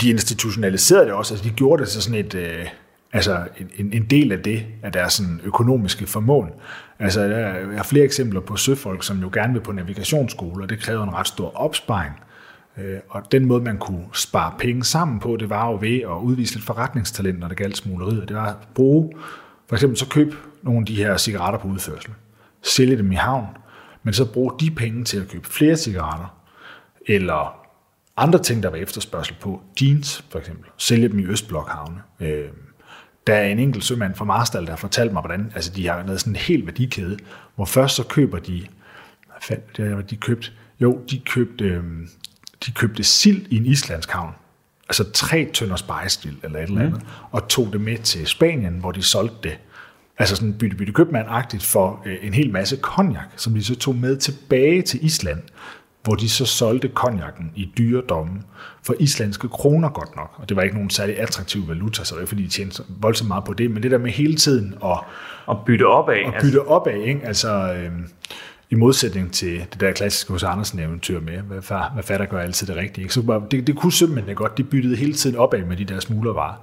de institutionaliserede det også, altså de gjorde det til sådan et, øh, altså en, en del af det, af deres sådan økonomiske formål. Altså, jeg har flere eksempler på søfolk, som jo gerne vil på navigationsskole, og det kræver en ret stor opsparing. Øh, og den måde, man kunne spare penge sammen på, det var jo ved at udvise lidt forretningstalent, når det galt smugleriet. Det var at bruge, for eksempel så køb nogle af de her cigaretter på udførsel, sælge dem i havn, men så bruge de penge til at købe flere cigaretter, eller andre ting, der var efterspørgsel på, jeans for eksempel, sælge dem i Østblokhavne. Øh, der er en enkelt sømand fra Marstal, der har fortalt mig, hvordan altså de har lavet sådan en helt værdikæde, hvor først så køber de, hvad fandt det var de købt, jo, de købte, øh, de købte sild i en islandsk havn, altså tre tønder spejestild eller et eller andet, mm. og tog det med til Spanien, hvor de solgte det, altså sådan bytte bytte købmand-agtigt for øh, en hel masse konjak, som de så tog med tilbage til Island, hvor de så solgte konjakken i dyredomme for islandske kroner godt nok. Og det var ikke nogen særlig attraktiv valuta, så det var fordi de tjente voldsomt meget på det. Men det der med hele tiden at, at bytte opad. At bytte altså. opad, ikke? Altså, øh, i modsætning til det der klassiske hos Andersen eventyr med, hvad, far, hvad fatter gør altid det rigtige. Ikke? Så bare, det, det kunne simpelthen godt. De byttede hele tiden opad med de der smuglervarer.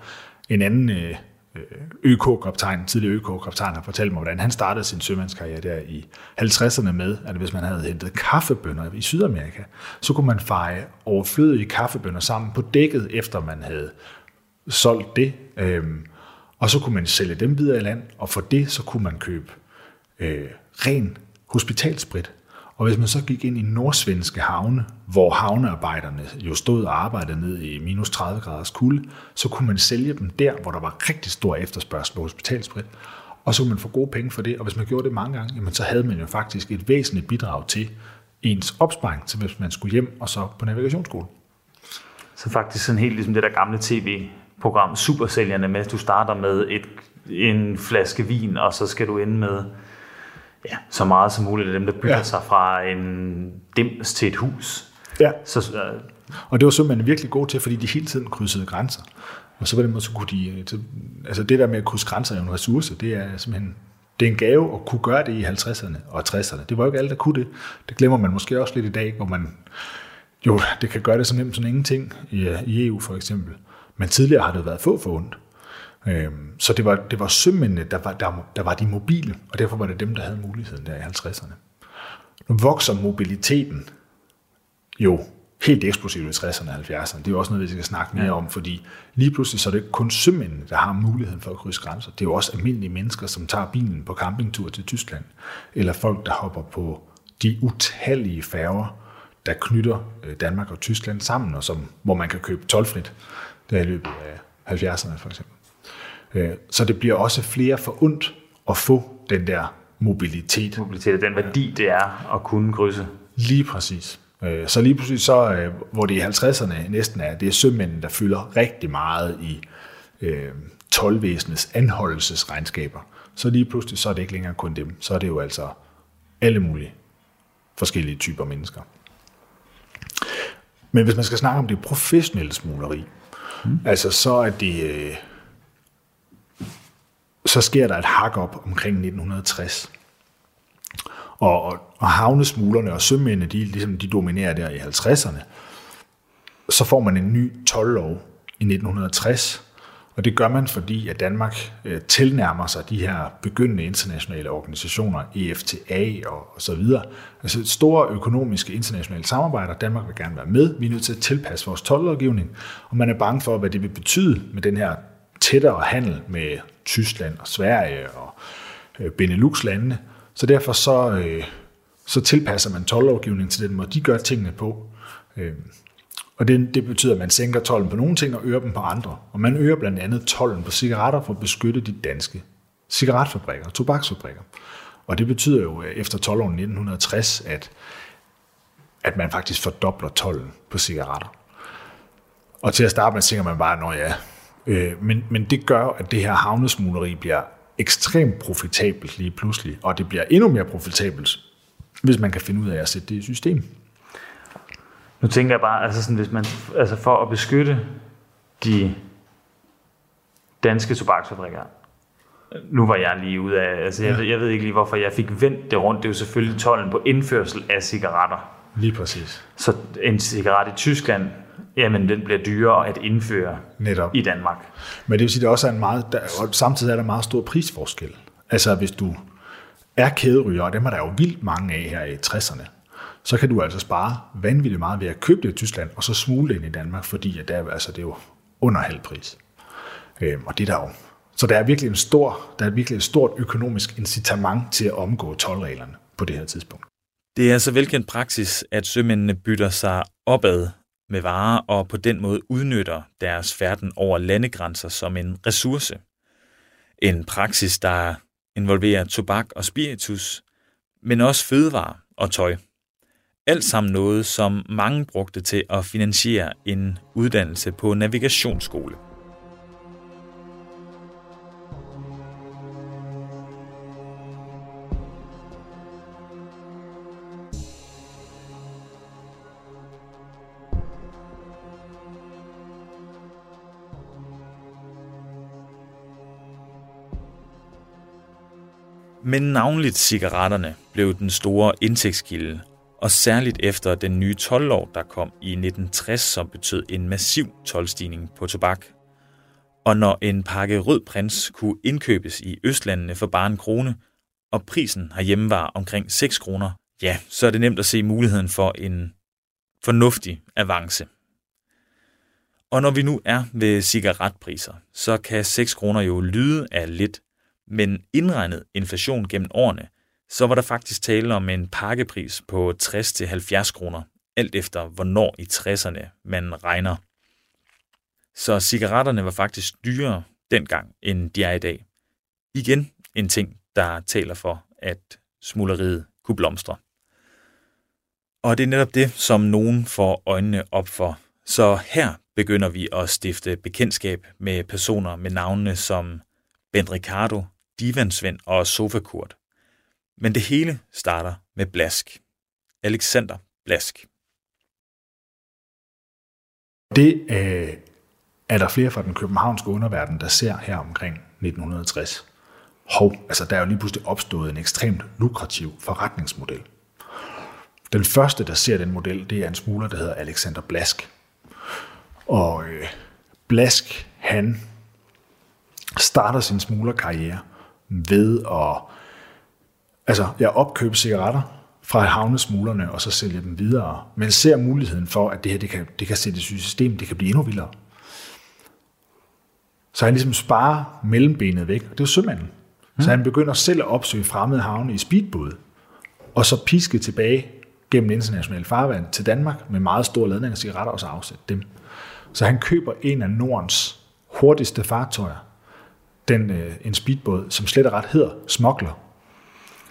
En anden øh, Øh, ØK-kaptajn, tidligere ØK-kaptajn, har fortalt mig, hvordan han startede sin sømandskarriere der i 50'erne med, at hvis man havde hentet kaffebønder i Sydamerika, så kunne man feje overflødige kaffebønder sammen på dækket, efter man havde solgt det. Øhm, og så kunne man sælge dem videre i land, og for det så kunne man købe øh, ren hospitalsprit. Og hvis man så gik ind i nordsvenske havne, hvor havnearbejderne jo stod og arbejdede ned i minus 30 graders kulde, så kunne man sælge dem der, hvor der var rigtig stor efterspørgsel på hospitalsprit. Og så kunne man få gode penge for det, og hvis man gjorde det mange gange, jamen så havde man jo faktisk et væsentligt bidrag til ens opsparing, til hvis man skulle hjem og så på navigationsskole. Så faktisk sådan helt ligesom det der gamle tv-program Supersælgerne med, at du starter med et, en flaske vin, og så skal du ende med ja, så meget som muligt af dem, der bygger ja. sig fra en dims til et hus. Ja. Så, uh, og det var simpelthen virkelig god til, fordi de hele tiden krydsede grænser. Og så på den måde, så kunne de, øh, altså det der med at krydse grænser er en ressource, det er simpelthen, det er en gave at kunne gøre det i 50'erne og 60'erne. Det var jo ikke alle, der kunne det. Det glemmer man måske også lidt i dag, hvor man, jo, det kan gøre det så nemt som ingenting i, i EU for eksempel. Men tidligere har det været få for ondt. Øhm, så det var, det var sømændene, der var, der, der var de mobile, og derfor var det dem, der havde muligheden der i 50'erne. Nu vokser mobiliteten jo helt eksplosivt i 60'erne og 70'erne. Det er jo også noget, vi skal snakke mere om, fordi lige pludselig så er det ikke kun sømændene, der har muligheden for at krydse grænser. Det er jo også almindelige mennesker, som tager bilen på campingtur til Tyskland, eller folk, der hopper på de utallige færger, der knytter øh, Danmark og Tyskland sammen, og som, hvor man kan købe tolfrit der i løbet af 70'erne for eksempel. Øh, så det bliver også flere for ondt at få den der mobilitet. Mobilitet den værdi, det er at kunne krydse. Lige præcis. Øh, så lige præcis så, øh, hvor det i 50'erne næsten er, det er sømændene, der fylder rigtig meget i øh, tolvvæsenets anholdelsesregnskaber. Så lige pludselig så er det ikke længere kun dem. Så er det jo altså alle mulige forskellige typer mennesker. Men hvis man skal snakke om det professionelle smugleri, mm. altså så er det øh, så sker der et hak op omkring 1960. Og, og, og havnesmuglerne og sømændene, de, ligesom de dominerer der i 50'erne. Så får man en ny 12-lov i 1960, og det gør man, fordi at Danmark øh, tilnærmer sig de her begyndende internationale organisationer, EFTA og, og så videre. Altså store økonomiske internationale samarbejder. Danmark vil gerne være med. Vi er nødt til at tilpasse vores tolvlovgivning, og man er bange for, hvad det vil betyde med den her tættere handel med Tyskland og Sverige og øh, Benelux-landene. Så derfor så, øh, så tilpasser man tollovgivningen til den måde, de gør tingene på. Øh, og det, det betyder, at man sænker tollen på nogle ting og øger dem på andre. Og man øger blandt andet tollen på cigaretter for at beskytte de danske cigaretfabrikker, tobaksfabrikker. Og det betyder jo efter 12 år 1960, at, at man faktisk fordobler tollen på cigaretter. Og til at starte med tænker man bare, når ja, Øh, men, men det gør, at det her havnesmugleri bliver ekstremt profitabelt lige pludselig, og det bliver endnu mere profitabelt, hvis man kan finde ud af at sætte det i system. Nu tænker jeg bare, altså sådan, hvis man, altså for at beskytte de danske tobaksfabrikker, nu var jeg lige ude af, altså jeg, ja. jeg ved ikke lige, hvorfor jeg fik vendt det rundt. Det er jo selvfølgelig tollen på indførsel af cigaretter. Lige præcis. Så en cigaret i Tyskland, jamen den bliver dyrere at indføre Netop. i Danmark. Men det vil sige, at der også er en meget, der, og samtidig er der meget stor prisforskel. Altså hvis du er kæderyger, og dem er der jo vildt mange af her i 60'erne, så kan du altså spare vanvittigt meget ved at købe det i Tyskland, og så smule det ind i Danmark, fordi at der, altså, det er jo under halv pris. Øhm, og det er der jo. Så der er virkelig en stor, der er virkelig et stort økonomisk incitament til at omgå tolvreglerne på det her tidspunkt. Det er altså velkendt praksis, at sømændene bytter sig opad med varer og på den måde udnytter deres færden over landegrænser som en ressource. En praksis, der involverer tobak og spiritus, men også fødevarer og tøj. Alt sammen noget, som mange brugte til at finansiere en uddannelse på navigationsskole. Men navnligt cigaretterne blev den store indtægtskilde, og særligt efter den nye 12-lov, der kom i 1960, som betød en massiv tolvstigning på tobak. Og når en pakke rød prins kunne indkøbes i Østlandene for bare en krone, og prisen herhjemme var omkring 6 kroner, ja, så er det nemt at se muligheden for en fornuftig avance. Og når vi nu er ved cigaretpriser, så kan 6 kroner jo lyde af lidt, men indregnet inflation gennem årene, så var der faktisk tale om en pakkepris på 60-70 kroner, alt efter hvornår i 60'erne man regner. Så cigaretterne var faktisk dyrere dengang, end de er i dag. Igen en ting, der taler for, at smugleriet kunne blomstre. Og det er netop det, som nogen får øjnene op for. Så her begynder vi at stifte bekendtskab med personer med navnene som Ben Ricardo, Divansvend og Sofakurt. Men det hele starter med Blask. Alexander Blask. Det øh, er der flere fra den københavnske underverden, der ser her omkring 1960. Hov, altså der er jo lige pludselig opstået en ekstremt lukrativ forretningsmodel. Den første, der ser den model, det er en smugler, der hedder Alexander Blask. Og øh, Blask, han starter sin smuglerkarriere ved at altså, jeg opkøbe cigaretter fra havnesmuglerne og så sælge dem videre, men ser muligheden for, at det her det kan, det kan sættes i system, det kan blive endnu vildere. Så han ligesom sparer mellembenet væk, og det er jo sømanden. Mm. Så han begynder selv at opsøge fremmede havne i speedbåde, og så piske tilbage gennem international farvand til Danmark med meget store ladninger af cigaretter, og så afsætte dem. Så han køber en af Nordens hurtigste fartøjer, den, øh, en speedbåd, som slet og ret hedder Smokler.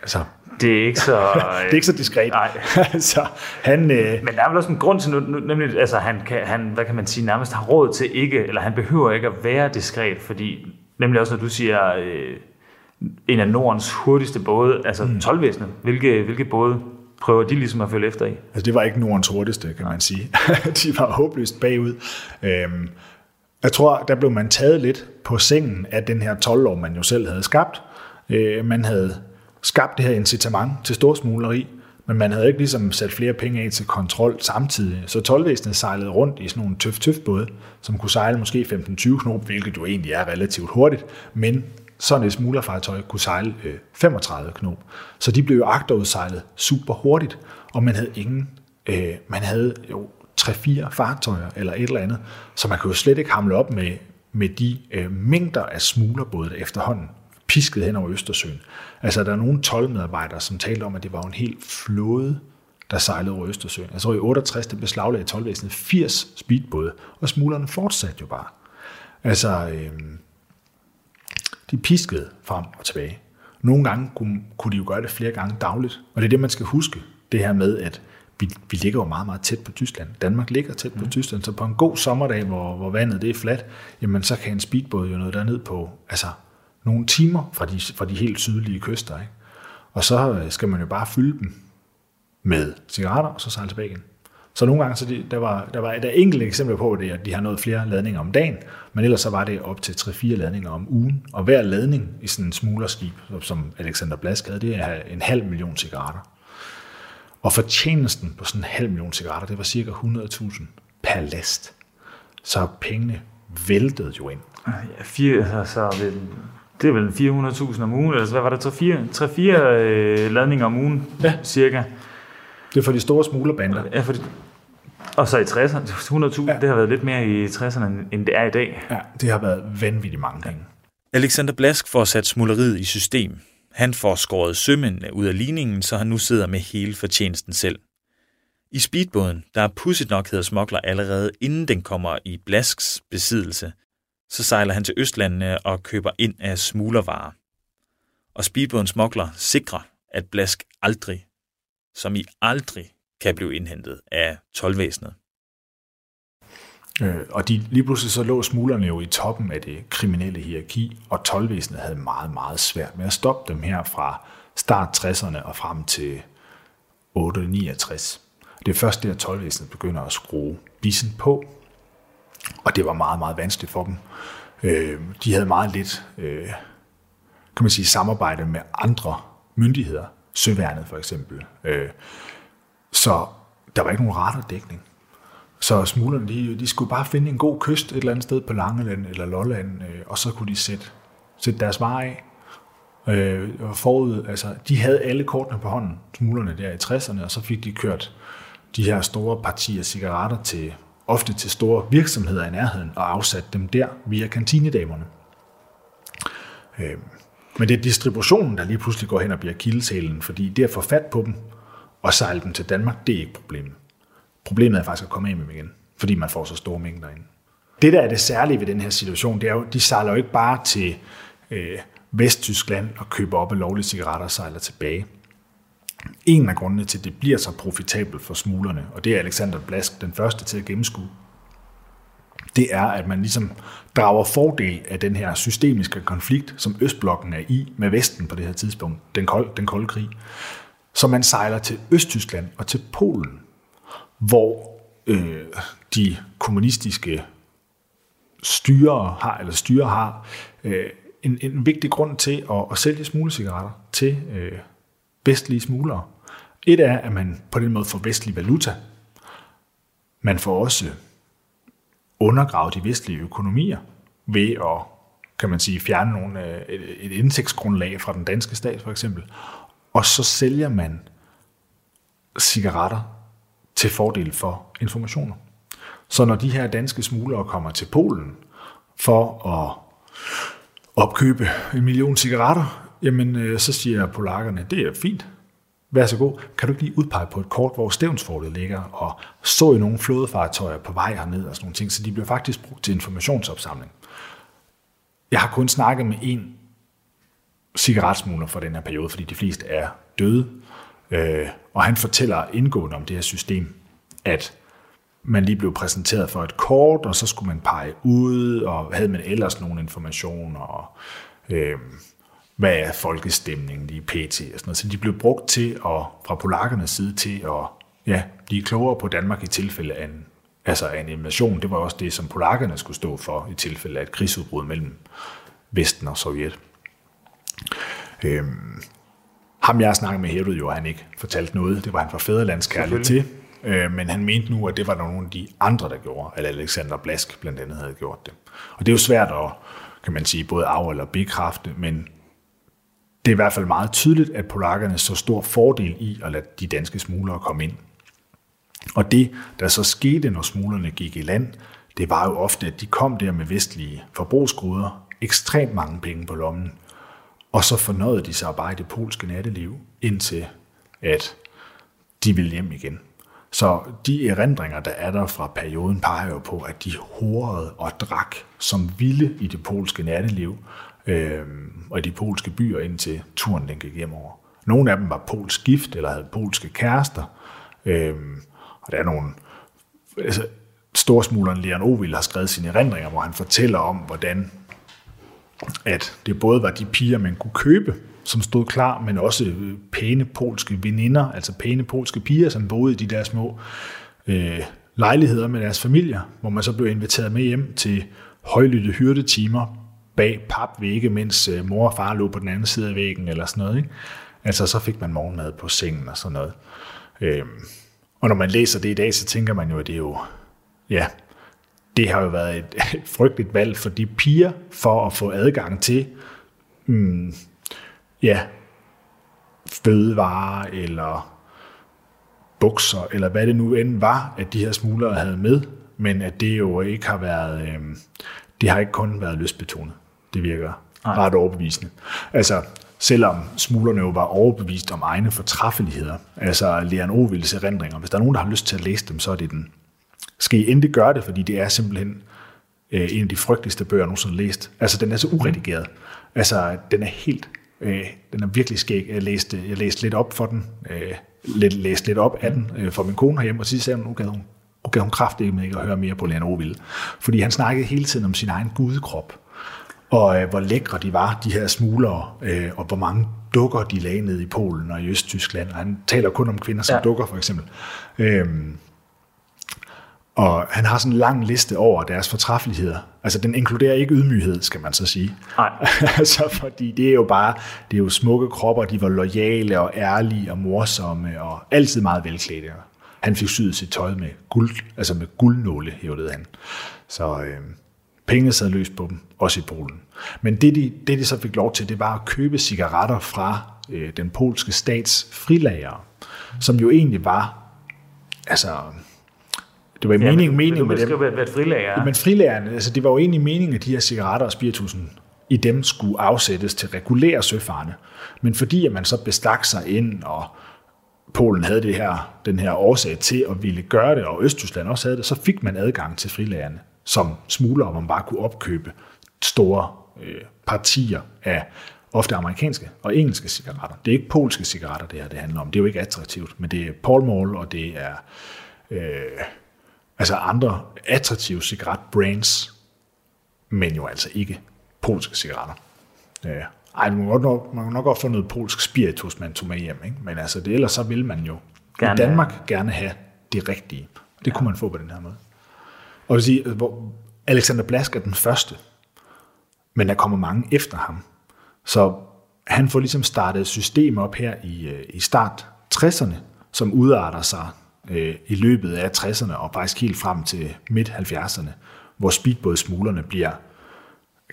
Altså, det er ikke så... det er ikke så diskret. Nej. så han, øh... Men der er vel også en grund til, nu, nemlig, altså han, kan, han, hvad kan man sige, nærmest har råd til ikke, eller han behøver ikke at være diskret, fordi nemlig også, når du siger, øh, en af Nordens hurtigste både, altså mm. 12 hvilke, hvilke både prøver de ligesom at følge efter i? Altså det var ikke Nordens hurtigste, kan man sige. de var håbløst bagud. Øhm, jeg tror, der blev man taget lidt på sengen af den her 12 man jo selv havde skabt. Øh, man havde skabt det her incitament til storsmugleri, men man havde ikke ligesom sat flere penge af til kontrol samtidig. Så tolvvæsenet sejlede rundt i sådan nogle tøf tøf både, som kunne sejle måske 15-20 knop, hvilket jo egentlig er relativt hurtigt, men sådan et smuglerfartøj kunne sejle øh, 35 knop. Så de blev jo agterudsejlet super hurtigt, og man havde ingen, øh, man havde jo 3-4 fartøjer eller et eller andet, så man kan jo slet ikke hamle op med, med de øh, mængder af smuglerbåde, der efterhånden pisket hen over Østersøen. Altså, der er nogle 12 medarbejdere, som talte om, at det var en helt flåde, der sejlede over Østersøen. Altså i 68, der beslaglagde 12 80 speedbåde, og smuglerne fortsatte jo bare. Altså, øh, de piskede frem og tilbage. Nogle gange kunne, kunne de jo gøre det flere gange dagligt, og det er det, man skal huske. Det her med, at vi, vi ligger jo meget, meget tæt på Tyskland. Danmark ligger tæt på mm. Tyskland, så på en god sommerdag, hvor, hvor vandet det er fladt, jamen så kan en speedbåd jo noget derned på altså, nogle timer fra de, fra de helt sydlige kyster. Ikke? Og så øh, skal man jo bare fylde dem med cigaretter, og så sejle tilbage igen. Så nogle gange, så de, der, var, der var der er enkelte eksempler på, det, at de har nået flere ladninger om dagen, men ellers så var det op til 3-4 ladninger om ugen. Og hver ladning i sådan en smuglerskib, som Alexander Blask havde, det er en halv million cigaretter. Og fortjenesten på sådan en halv million cigaretter, det var cirka 100.000 per last. Så pengene væltede jo ind. Ja, fire, altså, det er vel 400.000 om ugen, eller hvad var det, 3-4 øh, ladninger om ugen, ja. cirka. Det er for de store smuglerbander. Ja, for de, og så i 60'erne, 100.000, ja. det har været lidt mere i 60'erne, end det er i dag. Ja, det har været vanvittigt mange penge. Alexander Blask får sat smugleriet i system. Han får skåret sømændene ud af ligningen, så han nu sidder med hele fortjenesten selv. I speedbåden, der er pudset nok hedder smokler allerede inden den kommer i Blasks besiddelse, så sejler han til Østlandene og køber ind af smuglervarer. Og speedbåden smokler sikrer, at Blask aldrig, som i aldrig, kan blive indhentet af tolvvæsenet. Øh, og de, lige pludselig så lå smuglerne jo i toppen af det kriminelle hierarki, og tolvvæsenet havde meget, meget svært med at stoppe dem her fra start 60'erne og frem til 869. Det er først der, tolvvæsenet begynder at skrue bissen på, og det var meget, meget vanskeligt for dem. Øh, de havde meget lidt øh, kan man sige, samarbejde med andre myndigheder, Søværnet for eksempel. Øh, så der var ikke nogen radardækning. Så smuglerne, de, de skulle bare finde en god kyst et eller andet sted på Langeland eller Lolland, øh, og så kunne de sætte, sætte deres varer af. Øh, forud, altså, de havde alle kortene på hånden, smuglerne der i 60'erne, og så fik de kørt de her store partier cigaretter til, ofte til store virksomheder i nærheden, og afsat dem der via kantinedamerne. Øh, men det er distributionen, der lige pludselig går hen og bliver kildesælen, fordi det at få fat på dem og sejle dem til Danmark, det er ikke problemet. Problemet er faktisk at komme af med dem igen, fordi man får så store mængder ind. Det, der er det særlige ved den her situation, det er jo, de sejler jo ikke bare til øh, Vesttyskland og køber op af lovlige cigaretter og sejler tilbage. En af grundene til, at det bliver så profitabelt for smuglerne, og det er Alexander Blask den første til at gennemskue, det er, at man ligesom drager fordel af den her systemiske konflikt, som Østblokken er i med Vesten på det her tidspunkt, den, kold, den kolde krig. Så man sejler til Østtyskland og til Polen, hvor øh, de kommunistiske styre har, eller styre har øh, en, en vigtig grund til at, at sælge smuglecigaretter til øh, vestlige smuglere. Et er, at man på den måde får vestlig valuta. Man får også undergravet de vestlige økonomier ved at kan man sige, fjerne nogle, øh, et, et indtægtsgrundlag fra den danske stat for eksempel. Og så sælger man cigaretter til fordel for informationer. Så når de her danske smuglere kommer til Polen for at opkøbe en million cigaretter, jamen øh, så siger polakkerne, det er fint, vær så god, kan du ikke lige udpege på et kort, hvor Stævnsfortet ligger, og så i nogle flådefartøjer på vej herned og sådan nogle ting, så de bliver faktisk brugt til informationsopsamling. Jeg har kun snakket med en cigaretsmugler for den her periode, fordi de fleste er døde, øh, og han fortæller indgående om det her system, at man lige blev præsenteret for et kort, og så skulle man pege ud, og havde man ellers nogle informationer, og øh, hvad er folkestemningen i PT og sådan noget. Så de blev brugt til at, fra polakkernes side til at ja, blive klogere på Danmark i tilfælde af en, altså af en invasion. Det var også det, som polakkerne skulle stå for i tilfælde af et krigsudbrud mellem Vesten og Sovjet. Øhm, ham jeg snakkede med hævdede jo, at han ikke fortalte noget. Det var han for fædrelandskærlighed til. Øh, men han mente nu, at det var nogle af de andre, der gjorde. Eller Alexander Blask blandt andet havde gjort det. Og det er jo svært at, kan man sige, både af- eller bekræfte, men det er i hvert fald meget tydeligt, at polakkerne så stor fordel i at lade de danske smuglere komme ind. Og det, der så skete, når smuglerne gik i land, det var jo ofte, at de kom der med vestlige forbrugsgoder, ekstremt mange penge på lommen, og så fornøjede de sig bare i det polske natteliv, indtil at de ville hjem igen. Så de erindringer, der er der fra perioden, peger jo på, at de horede og drak som vilde i det polske natteliv, øh, og i de polske byer, indtil turen den gik hjem over. Nogle af dem var polsk gift, eller havde polske kærester, øh, og der er nogle... Altså, storsmugleren Leon Ovil har skrevet sine erindringer, hvor han fortæller om, hvordan at det både var de piger, man kunne købe, som stod klar, men også øh, pæne polske veninder, altså pæne polske piger, som boede i de der små øh, lejligheder med deres familier, hvor man så blev inviteret med hjem til højlytte hyrdetimer bag papvægge, mens øh, mor og far lå på den anden side af væggen eller sådan noget. Ikke? Altså så fik man morgenmad på sengen og sådan noget. Øh, og når man læser det i dag, så tænker man jo, at det er jo, ja, det har jo været et, et frygteligt valg for de piger for at få adgang til, mm, ja, fødevarer eller bukser, eller hvad det nu end var, at de her smuglere havde med, men at det jo ikke har været, øh, det har ikke kun været lystbetonet. Det virker Nej. ret overbevisende. Altså, selvom smuglerne jo var overbevist om egne fortræffeligheder, altså Leon Ovils erindringer. Hvis der er nogen, der har lyst til at læse dem, så er det den. Skal I endelig gøre det, fordi det er simpelthen øh, en af de frygteligste bøger, jeg nogensinde har læst. Altså, den er så uredigeret. Altså, den er helt, øh, den er virkelig skæg. Jeg læste, jeg læste lidt op for den, øh, lidt, læste lidt op af den øh, for min kone herhjemme, og så sagde hun, nu gad hun, nu gad hun kraftigt med ikke at høre mere på Leon Ovil. Fordi han snakkede hele tiden om sin egen gudekrop og øh, hvor lækre de var, de her smuglere, øh, og hvor mange dukker de lagde ned i Polen og i Østtyskland. Og han taler kun om kvinder som ja. dukker, for eksempel. Øhm, og han har sådan en lang liste over deres fortræffeligheder. Altså, den inkluderer ikke ydmyghed, skal man så sige. Nej. altså, fordi det er jo bare, det er jo smukke kropper, de var lojale og ærlige og morsomme og altid meget velklædte. Han fik syet sit tøj med guld, altså med guldnåle, hævdede han. Så, øh, Pengene sad løst på dem, også i Polen. Men det de, det, de så fik lov til, det var at købe cigaretter fra øh, den polske stats frilager, som jo egentlig var, altså, det var ja, mening, men, mening med dem. Hvad, hvad frilager er. Men frilagerne, altså det var jo egentlig meningen, at de her cigaretter og spiritusen i dem skulle afsættes til regulære søfarne. Men fordi at man så bestak sig ind, og Polen havde det her, den her årsag til at ville gøre det, og Østtyskland også havde det, så fik man adgang til frilagerne som smugler, hvor man bare kunne opkøbe store øh, partier af ofte amerikanske og engelske cigaretter. Det er ikke polske cigaretter, det her det handler om. Det er jo ikke attraktivt, men det er Pall Mall, og det er øh, altså andre attraktive cigaretbrands, men jo altså ikke polske cigaretter. Øh, ej, man må, nok, man nok godt få noget polsk spiritus, man tog med hjem, ikke? men altså det, ellers så vil man jo gerne. i Danmark gerne have det rigtige. Det ja. kunne man få på den her måde. Og vil sige, hvor Alexander Blask er den første, men der kommer mange efter ham. Så han får ligesom startet et system op her i, øh, i start 60'erne, som udarter sig øh, i løbet af 60'erne og faktisk helt frem til midt 70'erne, hvor speedbådsmuglerne bliver,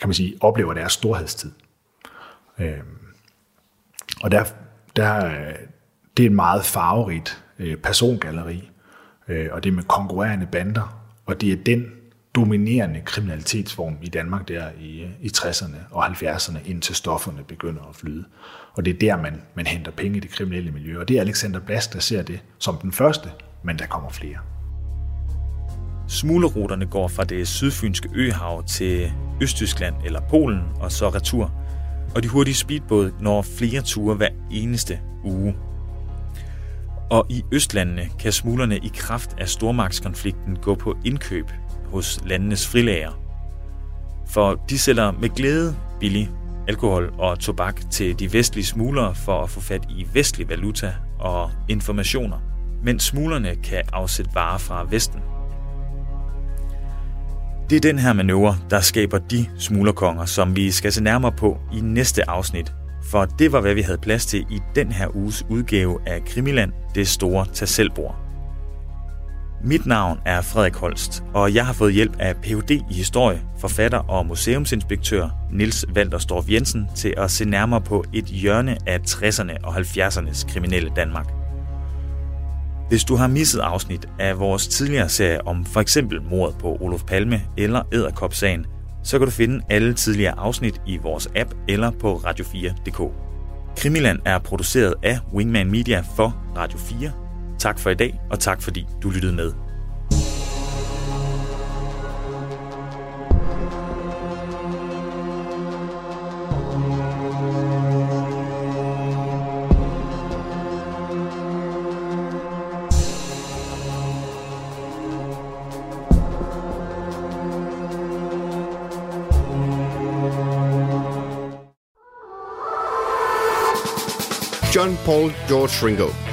kan man sige, oplever deres storhedstid. Øh, og der, der, det er et meget farverigt øh, persongalleri, øh, og det er med konkurrerende bander, og det er den dominerende kriminalitetsform i Danmark der i, øh, i 60'erne og 70'erne, indtil stofferne begynder at flyde. Og det er der, man, man henter penge i det kriminelle miljø. Og det er Alexander Blast, der ser det som den første, men der kommer flere. Smuglerruterne går fra det sydfynske øhav til Østtyskland eller Polen og så retur. Og de hurtige speedbåde når flere ture hver eneste uge. Og i Østlandene kan smuglerne i kraft af stormagtskonflikten gå på indkøb hos landenes frilager. For de sælger med glæde billig alkohol og tobak til de vestlige smuglere for at få fat i vestlig valuta og informationer, mens smuglerne kan afsætte varer fra Vesten. Det er den her manøvre, der skaber de smuglerkonger, som vi skal se nærmere på i næste afsnit for det var, hvad vi havde plads til i den her uges udgave af Krimiland, det store tasselbord. Mit navn er Frederik Holst, og jeg har fået hjælp af Ph.D. i historie, forfatter og museumsinspektør Nils Valderstorff Jensen til at se nærmere på et hjørne af 60'erne og 70'ernes kriminelle Danmark. Hvis du har misset afsnit af vores tidligere serie om for eksempel mordet på Olof Palme eller Æderkopsagen, så kan du finde alle tidligere afsnit i vores app eller på radio4.dk. Krimiland er produceret af Wingman Media for Radio 4. Tak for i dag, og tak fordi du lyttede med. John Paul George Ringo